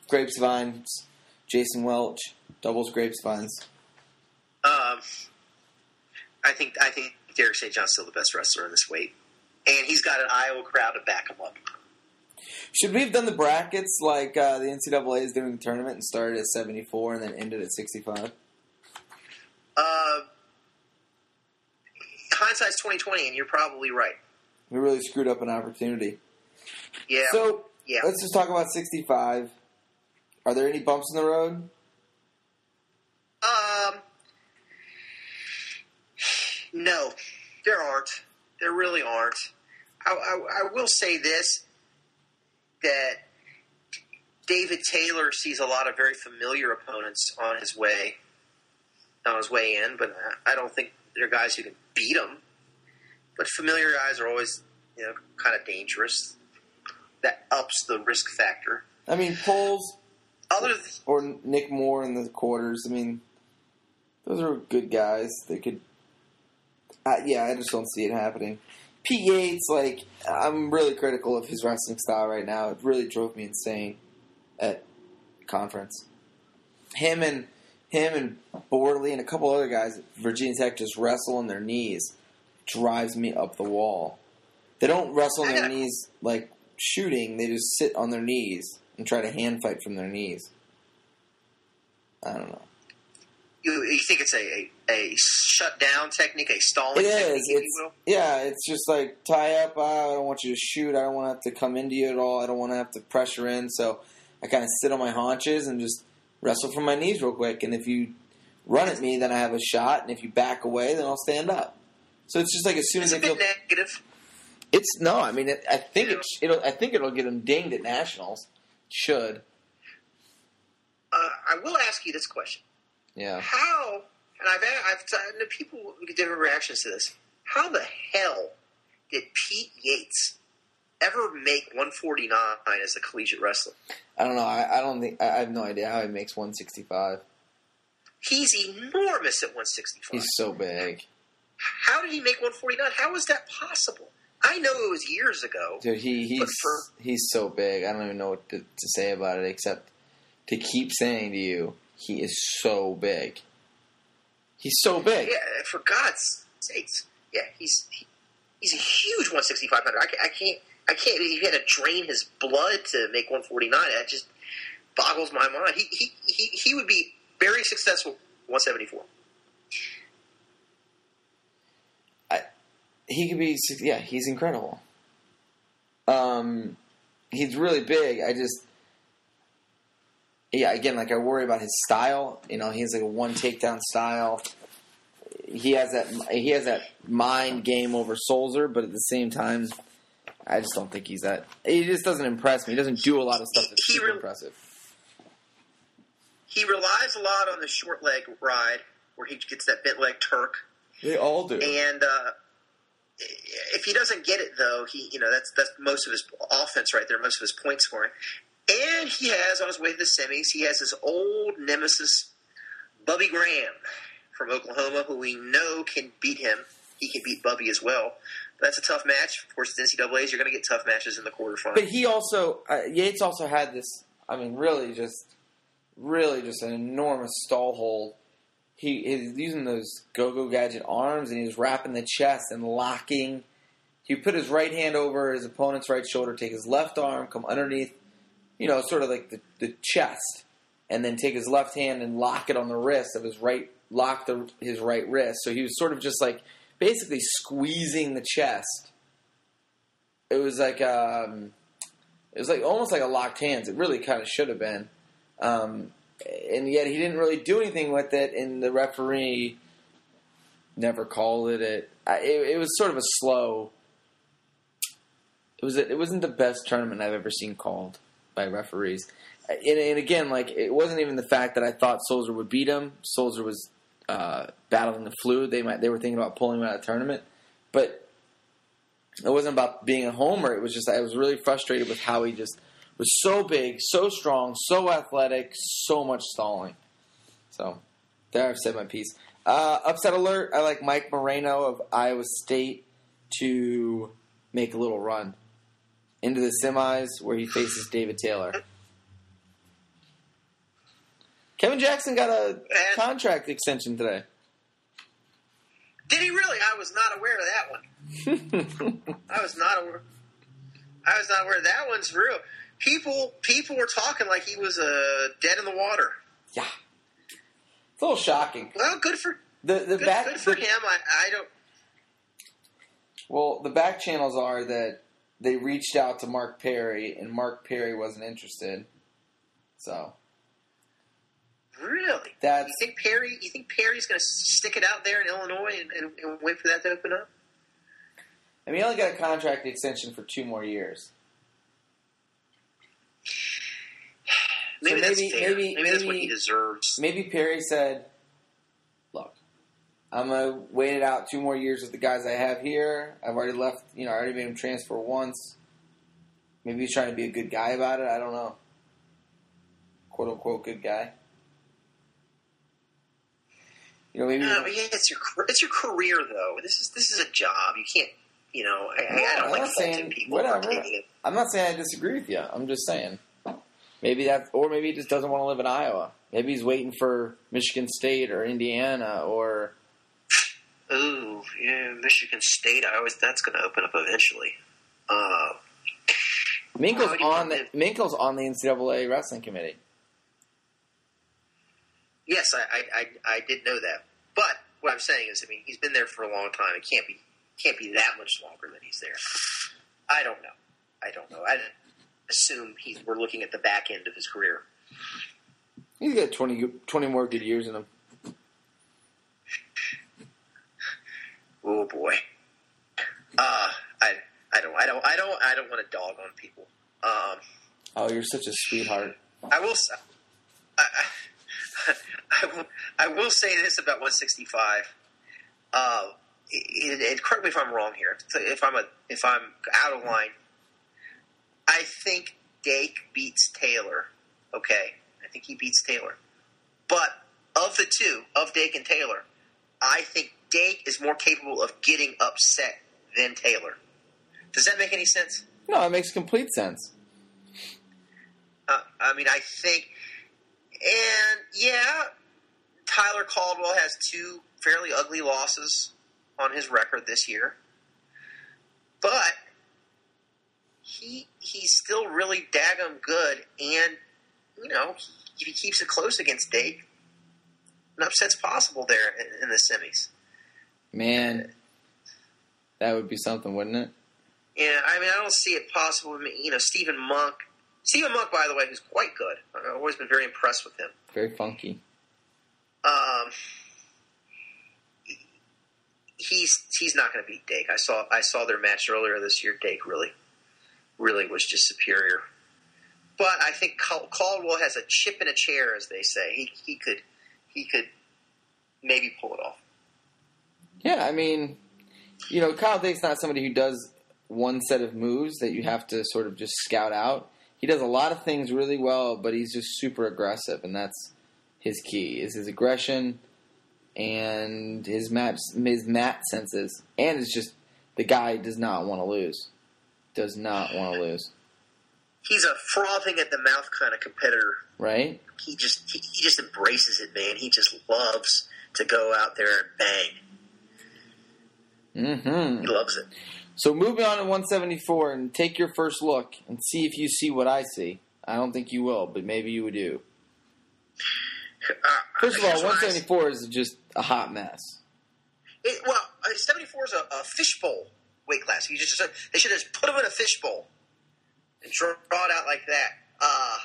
Grapes Vines, Jason Welch, doubles Grapes Vines. Um, I think I think Derek St. John's still the best wrestler in this weight, and he's got an Iowa crowd to back him up. Should we have done the brackets like uh, the NCAA is doing the tournament and started at seventy four and then ended at sixty five? Uh, hindsight's twenty twenty, and you're probably right. We really screwed up an opportunity. Yeah. So yeah. let's just talk about sixty five. Are there any bumps in the road? Um, no, there aren't. There really aren't. I, I, I will say this: that David Taylor sees a lot of very familiar opponents on his way on his way in, but I don't think they're guys who can beat them, But familiar guys are always, you know, kind of dangerous. That ups the risk factor. I mean, Poles Other th- or Nick Moore in the quarters. I mean, those are good guys. They could. Uh, yeah, I just don't see it happening. Pete Yates, like, I'm really critical of his wrestling style right now. It really drove me insane at conference. Him and him and Borley and a couple other guys at Virginia Tech just wrestle on their knees. Drives me up the wall. They don't wrestle on their knees like shooting. They just sit on their knees and try to hand fight from their knees. I don't know. you, you think it's a, a, a shut down technique, a stalling It technique, is. It's yeah. It's just like tie up. Uh, I don't want you to shoot. I don't want to have to come into you at all. I don't want to have to pressure in. So I kind of sit on my haunches and just wrestle from my knees real quick. And if you run at me, then I have a shot. And if you back away, then I'll stand up. So it's just like as soon It's as I feel negative. it's no. I mean, it, I think Yeah. it, it'll. I think it'll get them dinged at nationals. Should Uh, I will ask you this question: yeah. How? And I've I've to people get different reactions to this. How the hell did Pete Yates ever make 149 as a collegiate wrestler? I don't know. I, I don't think. I, have no idea how he makes 165. He's enormous at 165. He's so big. How did he make 149? How is that possible? I know it was years ago. Dude, he he's for- he's so big. I don't even know what to, to say about it except to keep saying to you, he is so big. He's so big. Yeah, for God's sakes. Yeah, he's he, he's a huge 165 pounder. I, I can't I can't. He had to drain his blood to make 149. That just boggles my mind. He he he, he would be very successful 174. I, he could be yeah he's incredible um he's really big i just yeah again like i worry about his style you know he has like a one takedown style he has that he has that mind game over Sulzer, but at the same time I just don't think he's that he just doesn't impress me. He doesn't do a lot of stuff that's He super really- impressive. He relies a lot on the short leg ride where he gets that bent leg Turk. They all do. And uh, if he doesn't get it, though, he you know that's that's most of his offense right there, most of his point scoring. And he has on his way to the semis, he has his old nemesis, Bubby Graham from Oklahoma, who we know can beat him. He can beat Bubby as well. That's a tough match. Of course, it's NCAA's. You're going to get tough matches in the quarterfinals. But he also uh, Yates also had this. I mean, really, just really, just an enormous stall hold. He is using those go-go gadget arms, and he was wrapping the chest and locking. He put his right hand over his opponent's right shoulder, take his left arm, come underneath, you know, sort of like the, the chest, and then take his left hand and lock it on the wrist of his right, lock the, his right wrist. So he was sort of just like basically squeezing the chest. It was like um, it was like almost like a locked hands. It really kind of should have been, um, and yet he didn't really do anything with it. And the referee never called it. It it, it was sort of a slow. It was it wasn't the best tournament I've ever seen called by referees. And, and again, like it wasn't even the fact that I thought Sulzer would beat him. Sulzer was uh, battling the flu. They might they were thinking about pulling him out of the tournament, but it wasn't about being a homer. It was just I was really frustrated with how he just was so big, so strong, so athletic, so much stalling. So there, I've said my piece. Uh, upset alert! I like Mike Moreno of Iowa State to make a little run into the semis where he faces David Taylor. Kevin Jackson got a And- contract extension today. Did he really? I was not aware of that one. I was not aware. I was not aware that one's real. People, people were talking like he was uh, dead in the water. yeah, it's a little shocking. Well, good for The the good, back good for the- him. I, I don't. Well, the back channels are that they reached out to Mark Perry, and Mark Perry wasn't interested. So Really? That's- you think Perry? You think Perry's going to stick it out there in Illinois and, and, and wait for that to open up? I mean, he only got a contract extension for two more years. Maybe, that's maybe- fair. maybe- that's what he deserves. Maybe Perry said, "Look, I'm gonna wait it out two more years with the guys I have here. I've already left. You know, I already made him transfer once. Maybe he's trying to be a good guy about it. I don't know. Quote unquote good guy. You know, maybe No, but yeah, it's your it's your career though. This is this is a job. You can't. You know, I, I, I I'm don't like not faulting saying people whatever. I'm not saying I disagree with you. I'm just saying maybe that, or maybe he just doesn't want to live in Iowa. Maybe he's waiting for Michigan State or Indiana or Ooh, yeah, Michigan State. I always that's going to open up eventually. Uh, Minkel's How do you on the Minkel's on the NCAA wrestling committee. yes, I, I, I I did know that, but what I'm saying is, I mean, he's been there for a long time. It can't be can't be that much longer that he's there. I don't know. I don't know. I assume he's we're looking at the back end of his career. He's got 20, 20 more good years in him. Oh boy. Uh, I I don't I don't I don't I don't want to dog on people. Um, Oh, you're such a sweetheart. I will. I, I, I will. I will say this about 165. Uh, it, it, correct me if I'm wrong here. If I'm a, if I'm out of line, I think Dake beats Taylor. Okay, I think he beats Taylor. But of the two, of Dake and Taylor, I think Dake is more capable of getting upset than Taylor. Does that make any sense? No, it makes complete sense. Uh, I mean, I think And yeah, Tyler Caldwell has two fairly ugly losses on his record this year, but he he's still really daggum good, and you know if he keeps it close against Dake, an upset's possible there in, in the semis. Man, that would be something, wouldn't it? Yeah, I mean, I don't see it possible. You know, Stephen Monk. Stephen Monk, by the way, who's quite good. I've always been very impressed with him. Very funky. Um, he's he's not going to beat Dake. I saw I saw their match earlier this year. Dake really, really was just superior. But I think Cal- Caldwell has a chip in a chair, as they say. He he could he could maybe pull it off. Yeah, I mean, you know, Kyle Dake's not somebody who does one set of moves that you have to sort of just scout out. He does a lot of things really well, but he's just super aggressive, and that's his key is his aggression and his match his mat senses, and it's just the guy does not want to lose, does not want to lose, He's a frothing at the mouth kind of competitor. right? He just he, he just embraces it, man. He just loves to go out there and bang. Mm-hmm. He loves it. So moving on to 174 and take your first look and see if you see what I see. I don't think you will, but maybe you would do. Uh, First of all, here's what I- 174 is just a hot mess. It, well, uh, 74 is a, a fishbowl weight class. You just they should have just put him in a fishbowl and draw draw it out like that. Uh,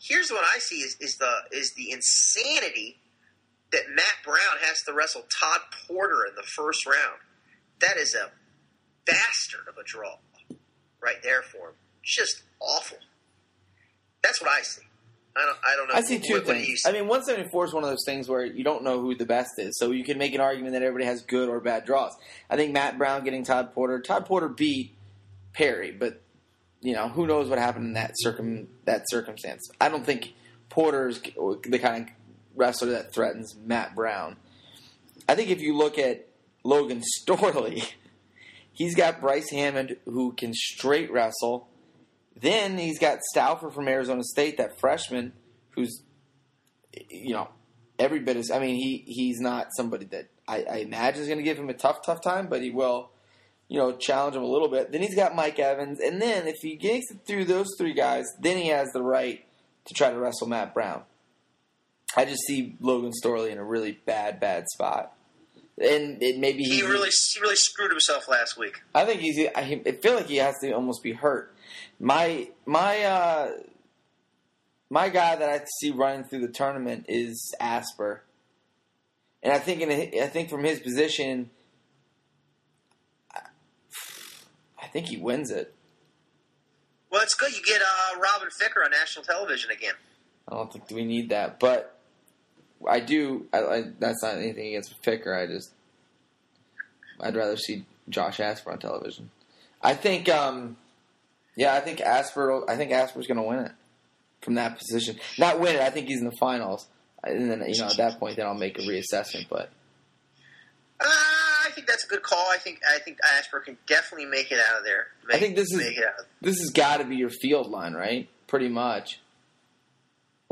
here's what I see is, is the is the insanity that Matt Brown has to wrestle Todd Porter in the first round. That is a bastard of a draw right there for him. Just awful. That's what I see. I don't. I don't know. I see two what, what things. see? I mean, 174 is one of those things where you don't know who the best is, so you can make an argument that everybody has good or bad draws. I think Matt Brown getting Todd Porter. Todd Porter beat Perry, but you know who knows what happened in that circum that circumstance. I don't think Porter's the kind of wrestler that threatens Matt Brown. I think if you look at Logan Storley, he's got Bryce Hammond who can straight wrestle. Then he's got Stauffer from Arizona State, that freshman, who's you know every bit as. I mean, he he's not somebody that I, I imagine is going to give him a tough tough time, but he will you know challenge him a little bit. Then he's got Mike Evans, and then if he gets through those three guys, then he has the right to try to wrestle Matt Brown. I just see Logan Storley in a really bad bad spot. And it maybe he he's- really he really screwed himself last week. I think he's. I I feel like he has to almost be hurt. My my uh, my guy that I see running through the tournament is Asper, and I think in a, I think from his position, I, I think he wins it. Well, it's good you get uh, Robin Ficker on national television again. I don't think we need that, but I do. I, I, that's not anything against Ficker. I just I'd rather see Josh Asper on television. I think, um, yeah, I think Asper. I think Asper's going to win it from that position. Not win it. I think he's in the finals, and then you know at that point, then I'll make a reassessment. But Uh, I think that's a good call. I think I think Asper can definitely make it out of there. Make, I think this is- make it out. this has got to be your field line, right? Pretty much.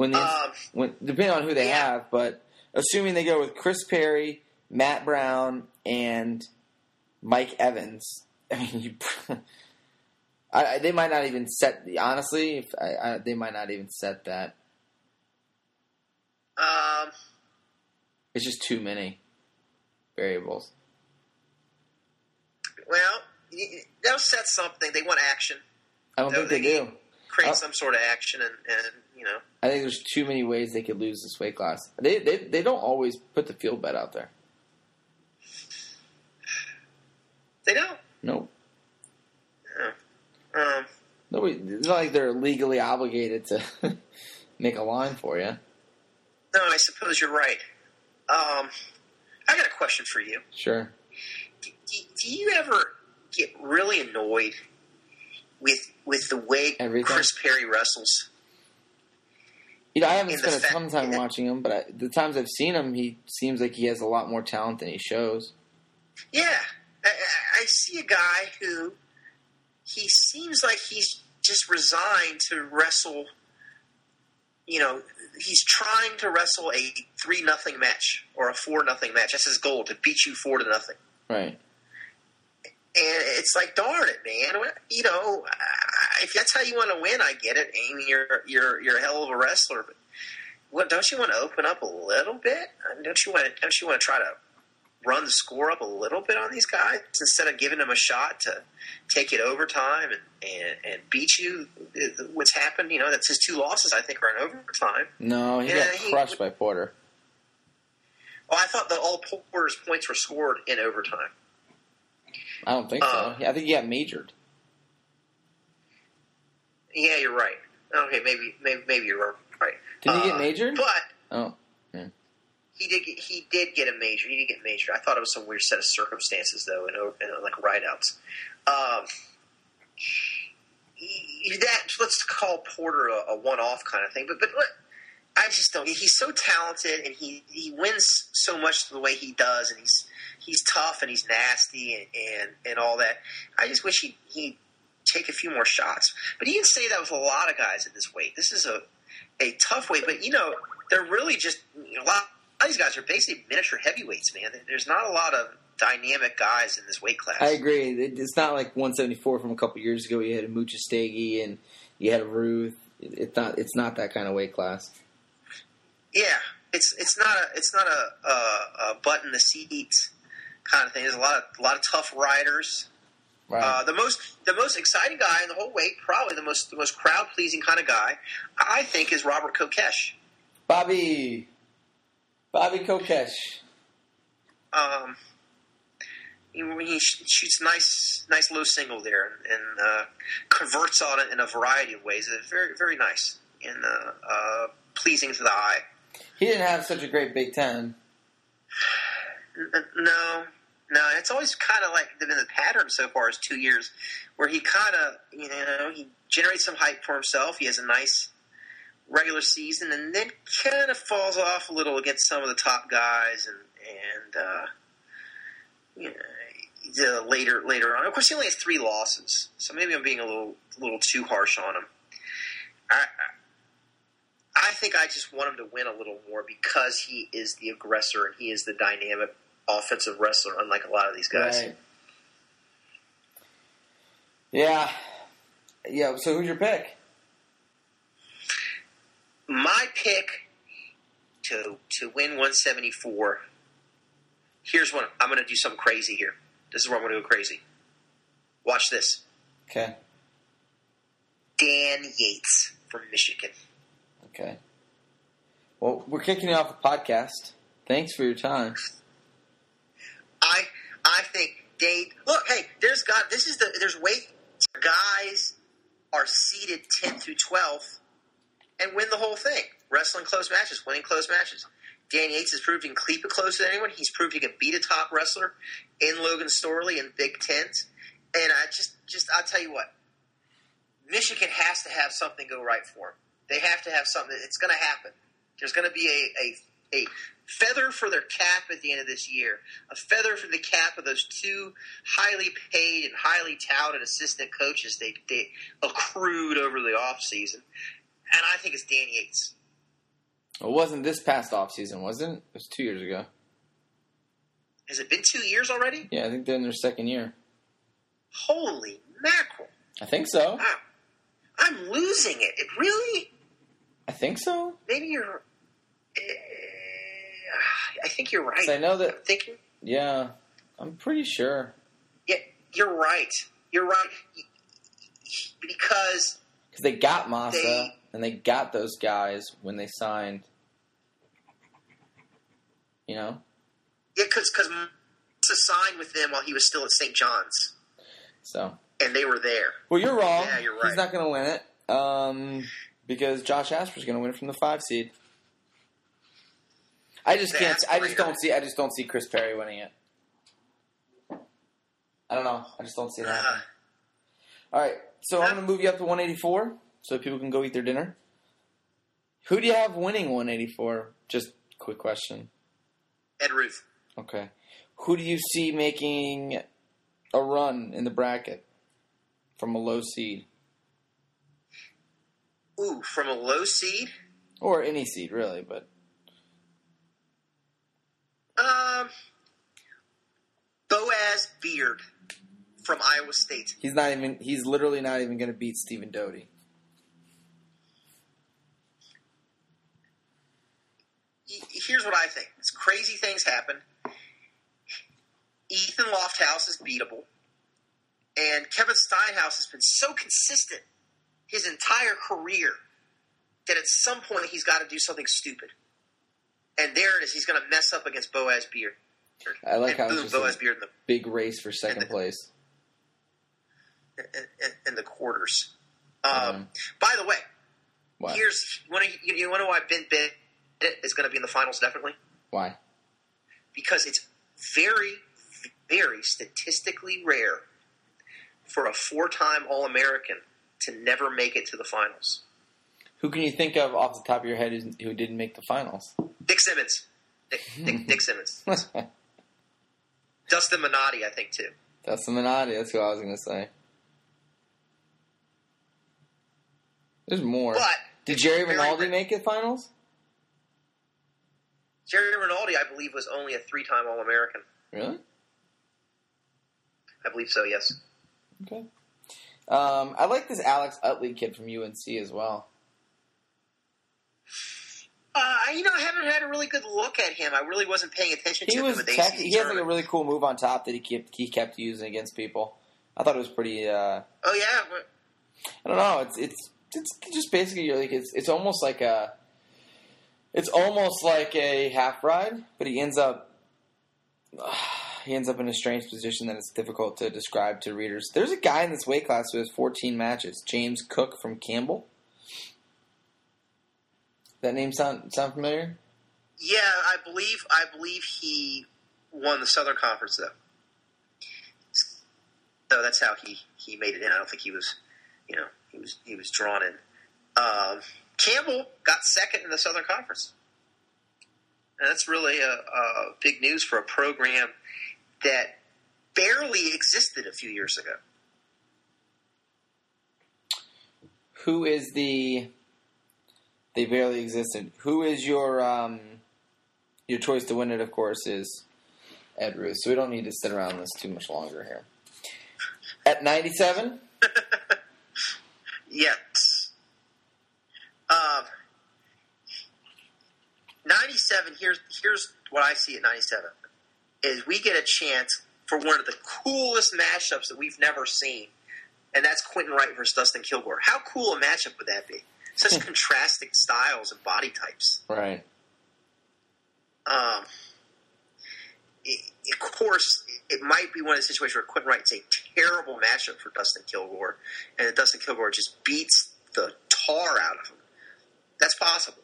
When the Um, when depending on who they yeah. have, but assuming they go with Chris Perry, Matt Brown, and Mike Evans, I mean, you, I, I- they might not even set. the Honestly, if I, I, they might not even set that. Um, It's just too many variables. well, they'll set something. They want action, I don't No, think they, they- do. create Oh. some sort of action, and, and you know, I think there's too many ways they could lose this weight class. They they, they don't always put the field bet out there. they don't. Nope. Um, Nobody. It's not like they're legally obligated to make a line for you. no, I suppose you're right. Um, I got a question for you. Sure. Do, do you ever get really annoyed with with the way Everything? Chris Perry wrestles? You know, I haven't spent a ton of time watching him, but I, the times I've seen him, he seems like he has a lot more talent than he shows. Yeah, I, I- I see a guy who he seems like he's just resigned to wrestle, you know, he's trying to wrestle a three nothing match or a four nothing match. That's his goal to beat you four to nothing. Right. And it's like, darn it, man. You know, if that's how you want to win, I get it. Amy, you're you're you're a hell of a wrestler, but what don't you want to open up a little bit? Don't you want to, don't you want to try to run the score up a little bit on these guys instead of giving them a shot to take it overtime and, and, and beat you? What's happened? You know, that's his two losses. I think are in overtime. No, he Yeah, got he- crushed by Porter. Well, I thought that all Porter's points were scored in overtime. I don't think so. Uh, I think he got majored. Yeah, you're right. Okay, maybe maybe maybe you're right. Did he Uh, get majored? But Oh, he did get, he did get a major. He did get major. I thought it was some weird set of circumstances though, and, and like rideouts. Um, that let's call Porter a, a one-off kind of thing, but but look, I just don't. He's so talented, and he he wins so much the way he does, and he's he's tough and he's nasty and and, and all that. I just wish he he take a few more shots. But you can say that with a lot of guys at this weight. This is a a tough weight, but you know they're really just a lot. of these guys are basically miniature heavyweights, man. There's not a lot of dynamic guys in this weight class. I agree. It's not like 174 from a couple years ago. You had a Muchastegi and you had a Ruth. It's not. It's not that kind of weight class. Yeah, it's it's not a it's not a, a, a butt in the seat kind of thing. There's a lot of a lot of tough riders. Right. Uh, the most the most exciting guy in the whole weight, probably the most the most crowd pleasing kind of guy, I think, is Robert Kokesh. Bobby. Bobby Kokesh. Um, he, he shoots nice nice low single there and, and uh, converts on it in a variety of ways. It's very very nice and uh, uh, pleasing to the eye. He didn't have such a great Big Ten. No, no, it's always kind of like been the pattern so far as two years, where he kind of you know he generates some hype for himself. He has a nice regular season, and then kind of falls off a little against some of the top guys, and and uh, you know, the later later on. Of course, he only has three losses, so maybe I'm being a little a little too harsh on him. I, I I think I just want him to win a little more because he is the aggressor and he is the dynamic offensive wrestler, unlike a lot of these guys. Right. Yeah. Yeah. So who's your pick? My pick to to win 174. Here's one. I'm going to do something crazy here. This is where I'm going to go crazy. Watch this. Okay. Dan Yates from Michigan. Okay. Well, we're kicking off the podcast. Thanks for your time. Dave. Look, hey, there's got this is the there's weight guys are seeded 10th through 12th and win the whole thing. Wrestling close matches, winning close matches. Dan Yates has proved he can keep it close to anyone. He's proved he can beat a top wrestler in Logan Storley in Big Tens. And I just, just I'll tell you what, Michigan has to have something go right for him. They have to have something. It's going to happen. There's going to be a, a, a feather for their cap at the end of this year, a feather for the cap of those two highly paid and highly touted assistant coaches they, they accrued over the offseason. And I think it's Dan Yates. It wasn't this past off season, wasn't it? It was two years ago. Has it been two years already? Yeah, I think they're in their second year. Holy mackerel. I think so. Wow. I'm losing it. It really? I think so. Maybe you're. Uh, I think you're right. I know I'm that. thinking. Yeah, I'm pretty sure Yeah, you're right. You're right. Because because they got Massa They- and they got those guys when they signed. You know, yeah, because because signed with them while he was still at St. John's, so and they were there. well, you're wrong. Yeah, you're right. He's not going to win it um, because Josh Asper's going to win it from the five seed. I just can't. I just don't see. I just don't see Chris Perry winning it. I don't know. I just don't see that. happening. Uh, All right, so I'm going to move you up to 184 so people can go eat their dinner. Who do you have winning 184? Just quick question. Ed Ruth. Okay. Who do you see making a run in the bracket from a low seed? Ooh, from a low seed. or any seed really, but Um, Boaz Beard from Iowa State. he's not even. He's literally not even going to beat Stephen Doty. Here's what I think: it's crazy things happen. Ethan Lofthouse is beatable, and Kevin Steinhaus has been so consistent his entire career that at some point he's got to do something stupid. And there it is. He's going to mess up against Boaz Beard. I like and how boom, Boaz Beard in the big race for second place. in, the quarters. Um, Mhm. By the way, Why? here's you want to you, you want to know why Ben Bennett is going to be in the finals definitely Why? because it's very very statistically rare for a four-time All-American to never make it to the finals. Who can you think of off the top of your head who didn't make the finals? Dick Simmons, Dick, Dick, Dick Simmons, Dustin Minotti, I think too. Dustin Minotti. That's what I was going to say. There's more. But Did Jerry Rinaldi make it finals? Jerry Rinaldi, I believe, was only a three-time All-American. Really? I believe so. Yes. Okay. Um, I like this Alex Utley kid from UNC as well. Uh, you know, I haven't had a really good look at him. I really wasn't paying attention He to was him. tech, he has like a really cool move on top that he kept he kept using against people. I thought it was pretty. Uh, Oh yeah, but- I don't know. It's it's it's just basically like it's it's almost like a it's almost like a half ride, but he ends up he ends up in a strange position that it's difficult to describe to readers. There's a guy in this weight class who has 14 matches, James Cook from Campbell. That name sound sound familiar? yeah. I believe I believe he won the Southern Conference though. So that's how he, he made it in. I don't think he was, you know, he was he was drawn in. Um, Campbell got second in the Southern Conference, and that's really a, a big news for a program that barely existed a few years ago. Who is the? They barely existed. Who is your um, your choice to win it? Of course, is Ed Ruth. So we don't need to sit around this too much longer here. At ninety-seven, Yes. Um, 97, here's, here's what I see at 97, is we get a chance for one of the coolest mashups that we've never seen, and that's Quentin Wright versus Dustin Kilgore. How cool a matchup would that be? Such contrasting styles and body types. right? Um, it, of course, it might be one of the situations where Quentin Wright's a terrible matchup for Dustin Kilgore, and Dustin Kilgore just beats the tar out of him. That's possible,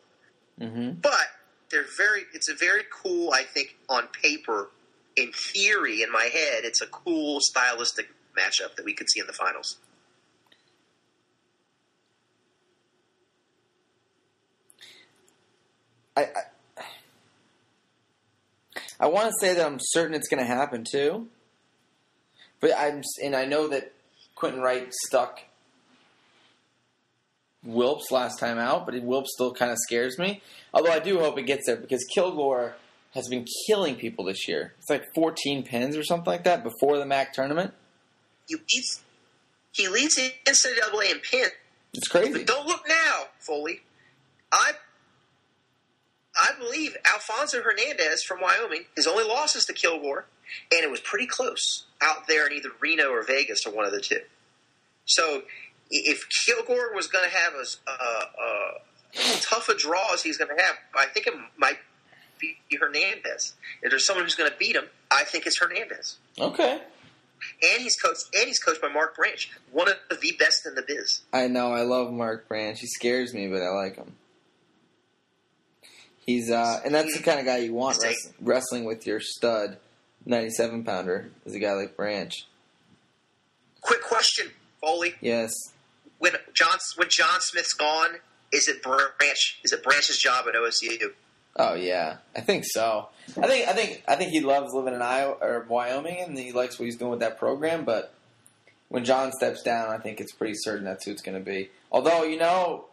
Mm-hmm. but they're very. It's a very cool. I think on paper, in theory, in my head, it's a cool stylistic matchup that we could see in the finals. I I, I want to say that I'm certain it's going to happen too, but I'm and I know that Quentin Wright stuck Wilps last time out, but Wilps still kind of scares me. Although I do hope it gets there because Kilgore has been killing people this year. It's like 14 pins or something like that before the MAC tournament. He leads. He leads the NCAA in pin. It's crazy. But don't look now, Foley. I I believe Alfonso Hernandez from Wyoming, his only loss is to Kilgore, and it was pretty close out there in either Reno or Vegas or one of the two. So if Kilgore was going to have as uh, uh, tough a draw as he's going to have, I think it might be Hernandez. If there's someone who's going to beat him, I think it's Hernandez. Okay. And he's coached. And he's coached by Mark Branch, one of the best in the biz. I know. I love Mark Branch. He scares me, but I like him. He's uh, and that's the kind of guy you want wrestling, wrestling with your stud, ninety-seven pounder. Is a guy like Branch. Quick question, Foley. Yes. when John when John Smith's gone, is it Branch? Is it Branch's job at OSU? Oh yeah, I think so. I think I think I think he loves living in Iowa or Wyoming, and he likes what he's doing with that program. But when John steps down, I think it's pretty certain that's who it's going to be. Although you know,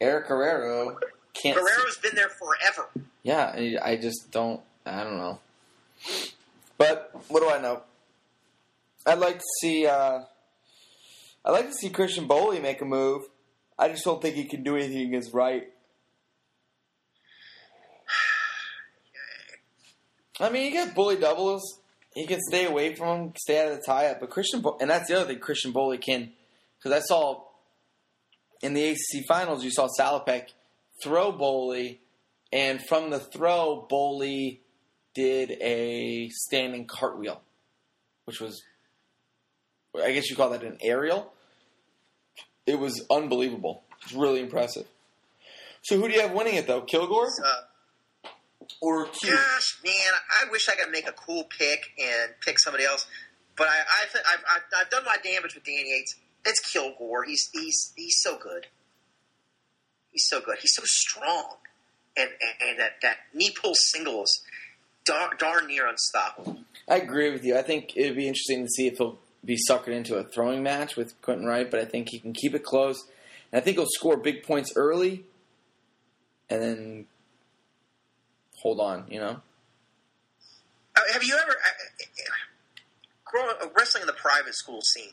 Eric Guerrero can't. see- Guerrero's been there forever. Yeah, I just don't. I don't know. But what do I know? I'd like to see. Uh, I'd like to see Christian Boley make a move. I just don't think he can do anything against Wright. I mean, you get bully doubles. He can stay away from him, stay out of the tie-up. But Christian, Bo- and that's the other thing Christian Boley can, because I saw in the ACC finals, you saw Salopek throw Boley, and from the throw, Boley did a standing cartwheel, which was, I guess you call that an aerial. It was unbelievable. It's really impressive. So who do you have winning it though? Kilgore Uh, or Q? gosh, man, I wish I could make a cool pick and pick somebody else. But I, I I've, I've, I've done my damage with Danny Yates. It's Kilgore. He's he's he's so good. He's so good. He's so strong, and and, and that that knee pull singles, dar- darn near unstoppable. I agree with you. I think it'd be interesting to see if he'll be suckered into a throwing match with Quentin Wright, but I think he can keep it close. And I think he'll score big points early and then hold on, you know? Uh, Have you ever uh, growing uh, wrestling in the private school scene?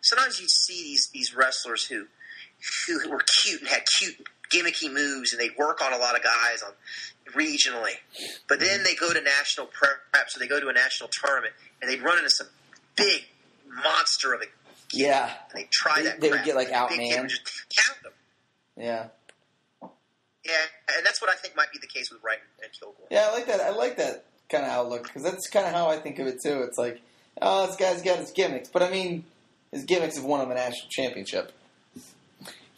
Sometimes you see these these wrestlers who who were cute and had cute gimmicky moves, and they work on a lot of guys on regionally. But then mm-hmm. they go to national prep, or they go to a national tournament, and they run into some big monster of a Yeah. and they try They- that. they crap. get, like, The big kid outmanned. would Just count them. Yeah. Yeah, and that's what I think might be the case with Wright and Kilgore. Yeah, I like that. I like that kind of outlook because that's kind of how I think of it too. It's like, oh, this guy's got his gimmicks, but I mean, his gimmicks have won him a national championship.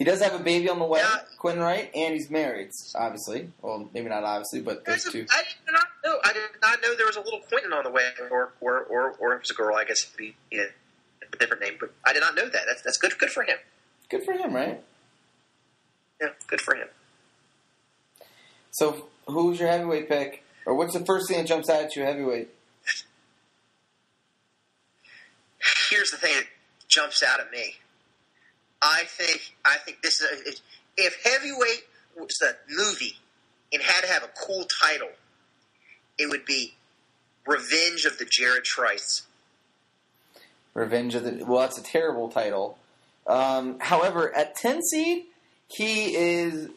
He does have a baby on the way, Yeah. Quentin Wright, and he's married, obviously. Well, maybe not obviously, but There's two. I did not know. I did not know there was a little Quentin on the way, or or or, or it was a girl. I guess it'd be you know, a different name, but I did not know that. That's that's good. Good for him. Good for him, right? Yeah, good for him. So, who's your heavyweight pick, or what's the first thing that jumps out at you heavyweight? Here's the thing that jumps out at me. I think I think this is a, if- heavyweight was a movie and had to have a cool title, it would be Revenge of the Jared Trice. Revenge of the. Well, that's a terrible title. Um, however, at ten seed, he is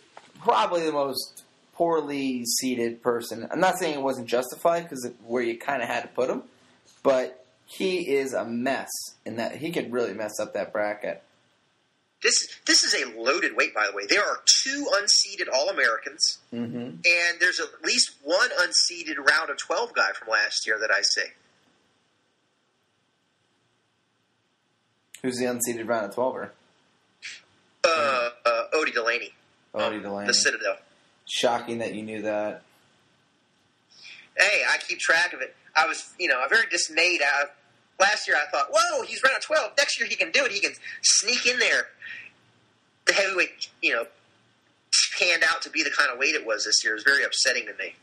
probably the most poorly seated person. I'm not saying it wasn't justified because where you kind of had to put him, but he is a mess in that he could really mess up that bracket. This this is a loaded weight, by the way. There are two unseeded All Americans. Mm-hmm. and there's at least one unseeded round of 12 guy from last year that I see. Who's the unseeded round of twelver? Uh, uh, Odie Delaney, Odie um, Delaney. the Citadel. Shocking that you knew that. Hey, I keep track of it. I was, you know, I'm very dismayed. I, last year I thought, whoa, he's round of 12. Next year he can do it. He can sneak in there. The heavyweight, you know, panned out to be the kind of weight it was this year. It was very upsetting to me.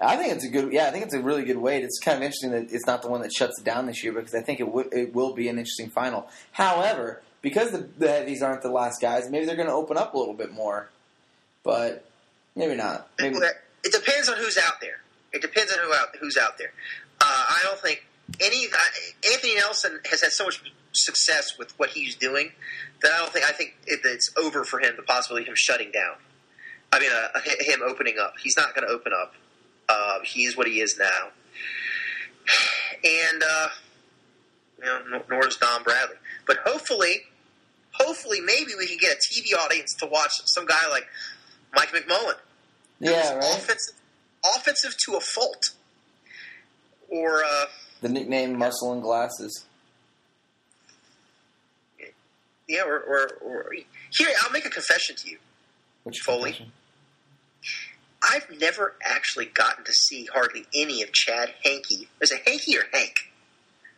I think it's a good. Yeah, I think it's a really good weight. It's kind of interesting that it's not the one that shuts it down this year because I think it would it will be an interesting final. However, because the, the heavies aren't the last guys, maybe they're going to open up a little bit more, but maybe not. Maybe It depends on who's out there. It depends on who out who's out there. Uh, I don't think any uh, Anthony Nelson has had so much success with what he's doing that I don't think I think it, it's over for him. The possibility of him shutting down. I mean, uh, him opening up. He's not going to open up. Uh, he is what he is now, and uh, you know, nor- nor is Dom Bradley. But hopefully, hopefully, maybe we can get a TV audience to watch some guy like Mike McMullan yeah, right. offensive, offensive to a fault. Or uh, The nickname Muscle and Glasses. Yeah, or, or, or here I'll make a confession to you. Which Foley. I've never actually gotten to see hardly any of Chad Hankey. Is it Hankey or Hank?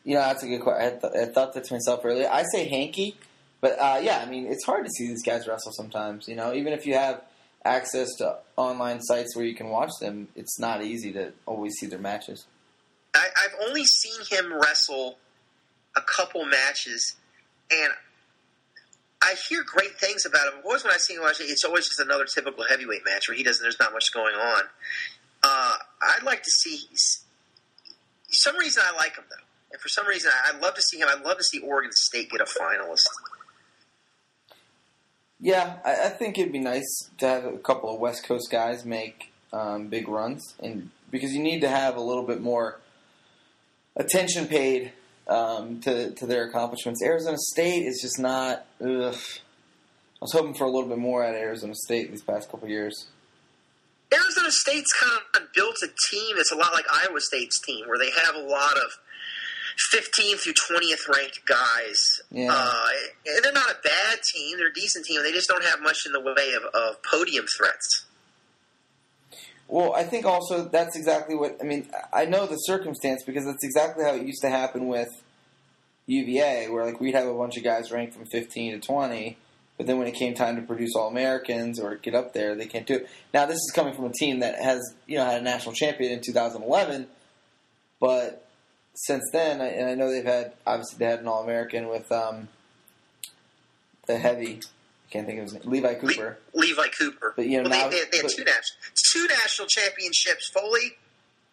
You know, that's a good question. I, th- I thought that to myself earlier. I say hanky, but uh, yeah, I mean, it's hard to see these guys wrestle sometimes. You know, even if you have access to online sites where you can watch them, it's not easy to always see their matches. I, I've only seen him wrestle a couple matches, and I hear great things about him. Always when I see him it's always just another typical heavyweight match where he doesn't. There's not much going on. Uh, I'd like to see. Some reason I like him though, and for some reason I- I'd love to see him. I'd love to see Oregon State get a finalist. Yeah, I, I think it'd be nice to have a couple of West Coast guys make um, big runs, and because you need to have a little bit more attention paid um, to to their accomplishments. Arizona State is just not. Ugh. I was hoping for a little bit more out of Arizona State these past couple years. Arizona State's kind of built a team that's a lot like Iowa State's team, where they have a lot of 15th through 20th ranked guys. Yeah. Uh, and they're not a bad team; they're a decent team. They just don't have much in the way of, of podium threats. Well, I think also that's exactly what I mean. I know the circumstance because that's exactly how it used to happen with UVA, where like we'd have a bunch of guys ranked from 15 to 20, but then when it came time to produce All Americans or get up there, they can't do it. Now, this is coming from a team that has you know had a national champion in 2011, but since then, and I know they've had obviously they had an All American with um, the heavy. Can't think of his name, Levi Cooper. Le- Levi Cooper. But, you know, well, now- they, they, they had but- two national two national championships. Foley.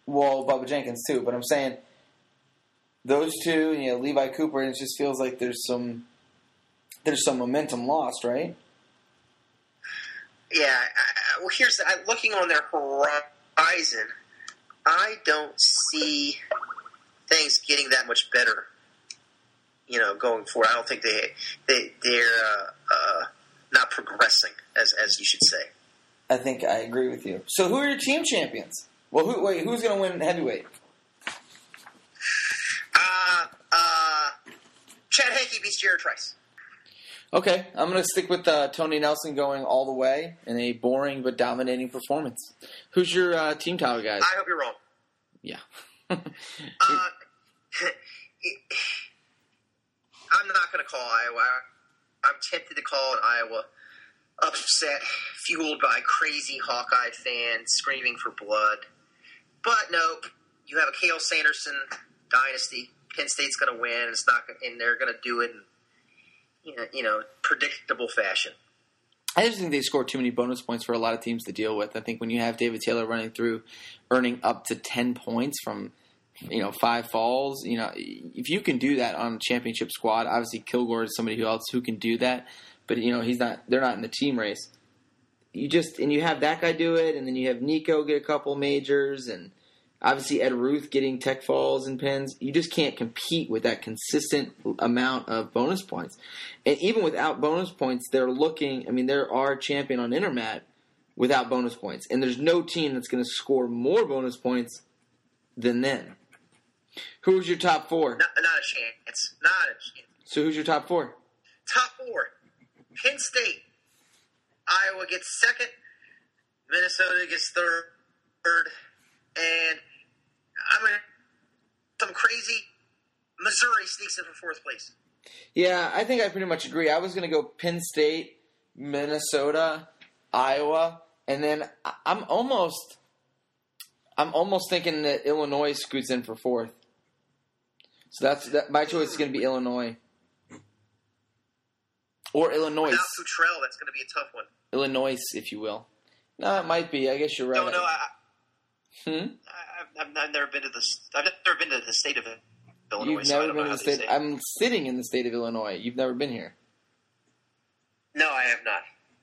Well, Bubba Jenkins too, but I'm saying those two, you know, Levi Cooper, and it just feels like there's some there's some momentum lost, right? Yeah. I, well, here's the, I, looking on their horizon. I don't see things getting that much better. You know, going forward, I don't think they they they're uh, not progressing as as you should say. I think I agree with you. So, who are your team champions? Well, who wait, who's going to win heavyweight? Uh, uh, Chad Hanke beats Jarod Trice. Okay, I'm going to stick with uh, Tony Nelson going all the way in a boring but dominating performance. Who's your uh, team title guys? I hope you're wrong. Yeah. Uh, I'm not going to call Iowa. I'm tempted to call an Iowa upset, fueled by crazy Hawkeye fans screaming for blood. But nope, you have a Cael Sanderson dynasty. Penn State's going to win. It's not, and they're going to do it in you know, you know predictable fashion. I just think they score too many bonus points for a lot of teams to deal with. I think when you have David Taylor running through, earning up to ten points from, you know, five falls, you know, if you can do that on a championship squad, obviously Kilgore is somebody who else who can do that, but you know he's not. They're not in the team race. You just and you have that guy do it, and then you have Nico get a couple majors, and obviously Ed Ruth getting tech falls and pins. You just can't compete with that consistent amount of bonus points. And even without bonus points, they're looking. I mean, there are champion on Intermat without bonus points, and there's no team that's going to score more bonus points than them. Who's your top four? Not, not a chance. Not a chance. So who's your top four? Top four. Penn State. Iowa gets second. Minnesota gets third. And I'm going to. Some crazy. Missouri sneaks in for fourth place. Yeah, I think I pretty much agree. I was going to go Penn State, Minnesota, Iowa, and then I'm almost, I'm almost thinking that Illinois scoots in for fourth. So that's that. My choice is going to be Illinois or Illinois, Without Futrell, that's going to be a tough one. Illinois, if you will. No, it might be. I guess you're right. No, no, I, hmm? I, I've, I've never been to the. I've never been to the state of Illinois. You've so I don't been to the state. I'm sitting in the state of Illinois. You've never been here. No, I have not.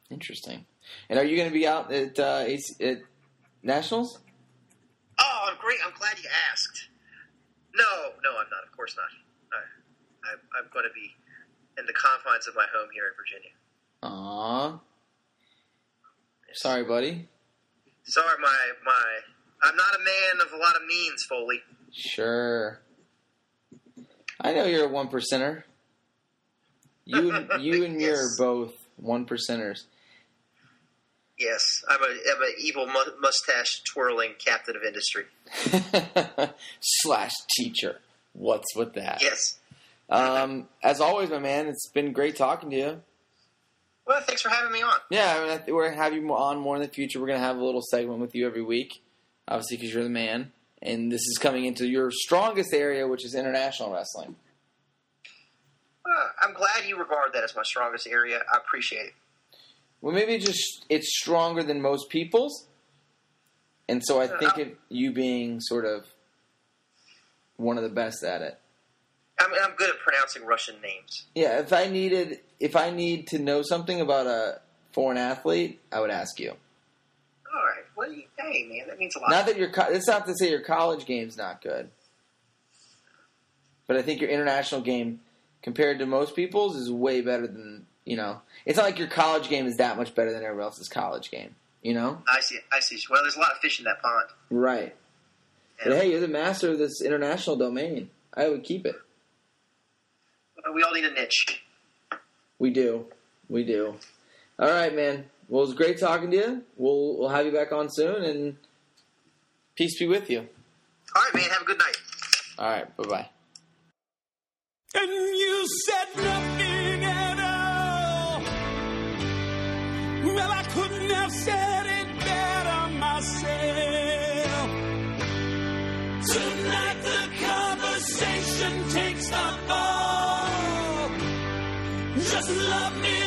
Interesting. And are you going to be out at, uh, at Nationals? Oh, I'm great. I'm glad you asked. No, no, I'm not. Of course not. I, I, I'm going to be in the confines of my home here in Virginia. Aw. Sorry, buddy. Sorry, my my. I'm not a man of a lot of means, Foley. Sure. I know you're a one percenter. You and you and me are both one percenters. Yes, I'm a I'm an evil mustache twirling captain of industry. Slash teacher. What's with that? Yes. Um, as always, my man, it's been great talking to you. Well, thanks for having me on. Yeah, I mean, I think we're gonna have you on more in the future. We're gonna have a little segment with you every week, obviously because you're the man, and this is coming into your strongest area, which is international wrestling. Uh, I'm glad you regard that as my strongest area. I appreciate it. Well, maybe just it's stronger than most people's, and so I think of you being sort of one of the best at it. I'm, I'm good at pronouncing Russian names. Yeah, if I needed, if I need to know something about a foreign athlete, I would ask you. All right. Well, you, hey, man, that means a lot. Not that your, it's not to say your college game's not good, but I think your international game, compared to most people's, is way better than you know. It's not like your college game is that much better than everyone else's college game. You know, I see. I see. Well, there's a lot of fish in that pond. right? And But hey, you're the master of this international domain. I would keep it. we all need a niche. We do. We do. All right, man. Well, it was great talking to you. We'll we'll have you back on soon, and peace be with you. All right, man. Have a good night. All right. Bye bye. And you said nothing Well, I couldn't have said it better myself. Tonight the conversation takes the fall. Just love me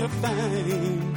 to find.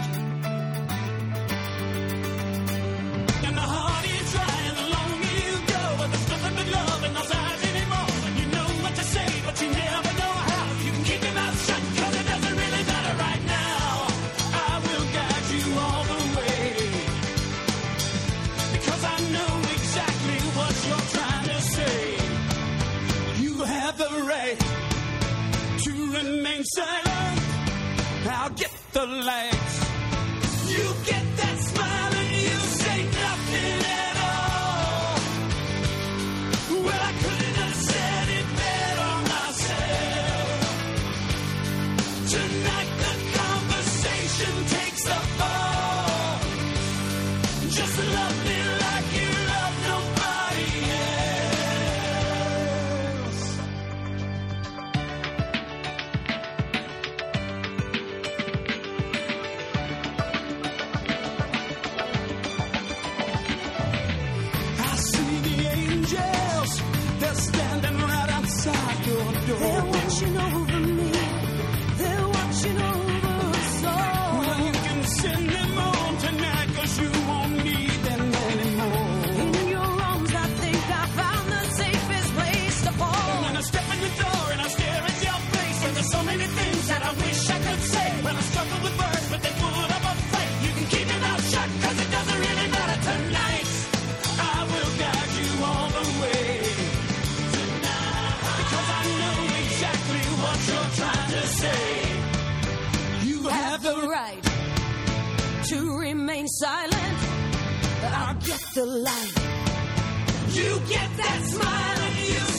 To remain silent. I'll get the light. You get that smile and you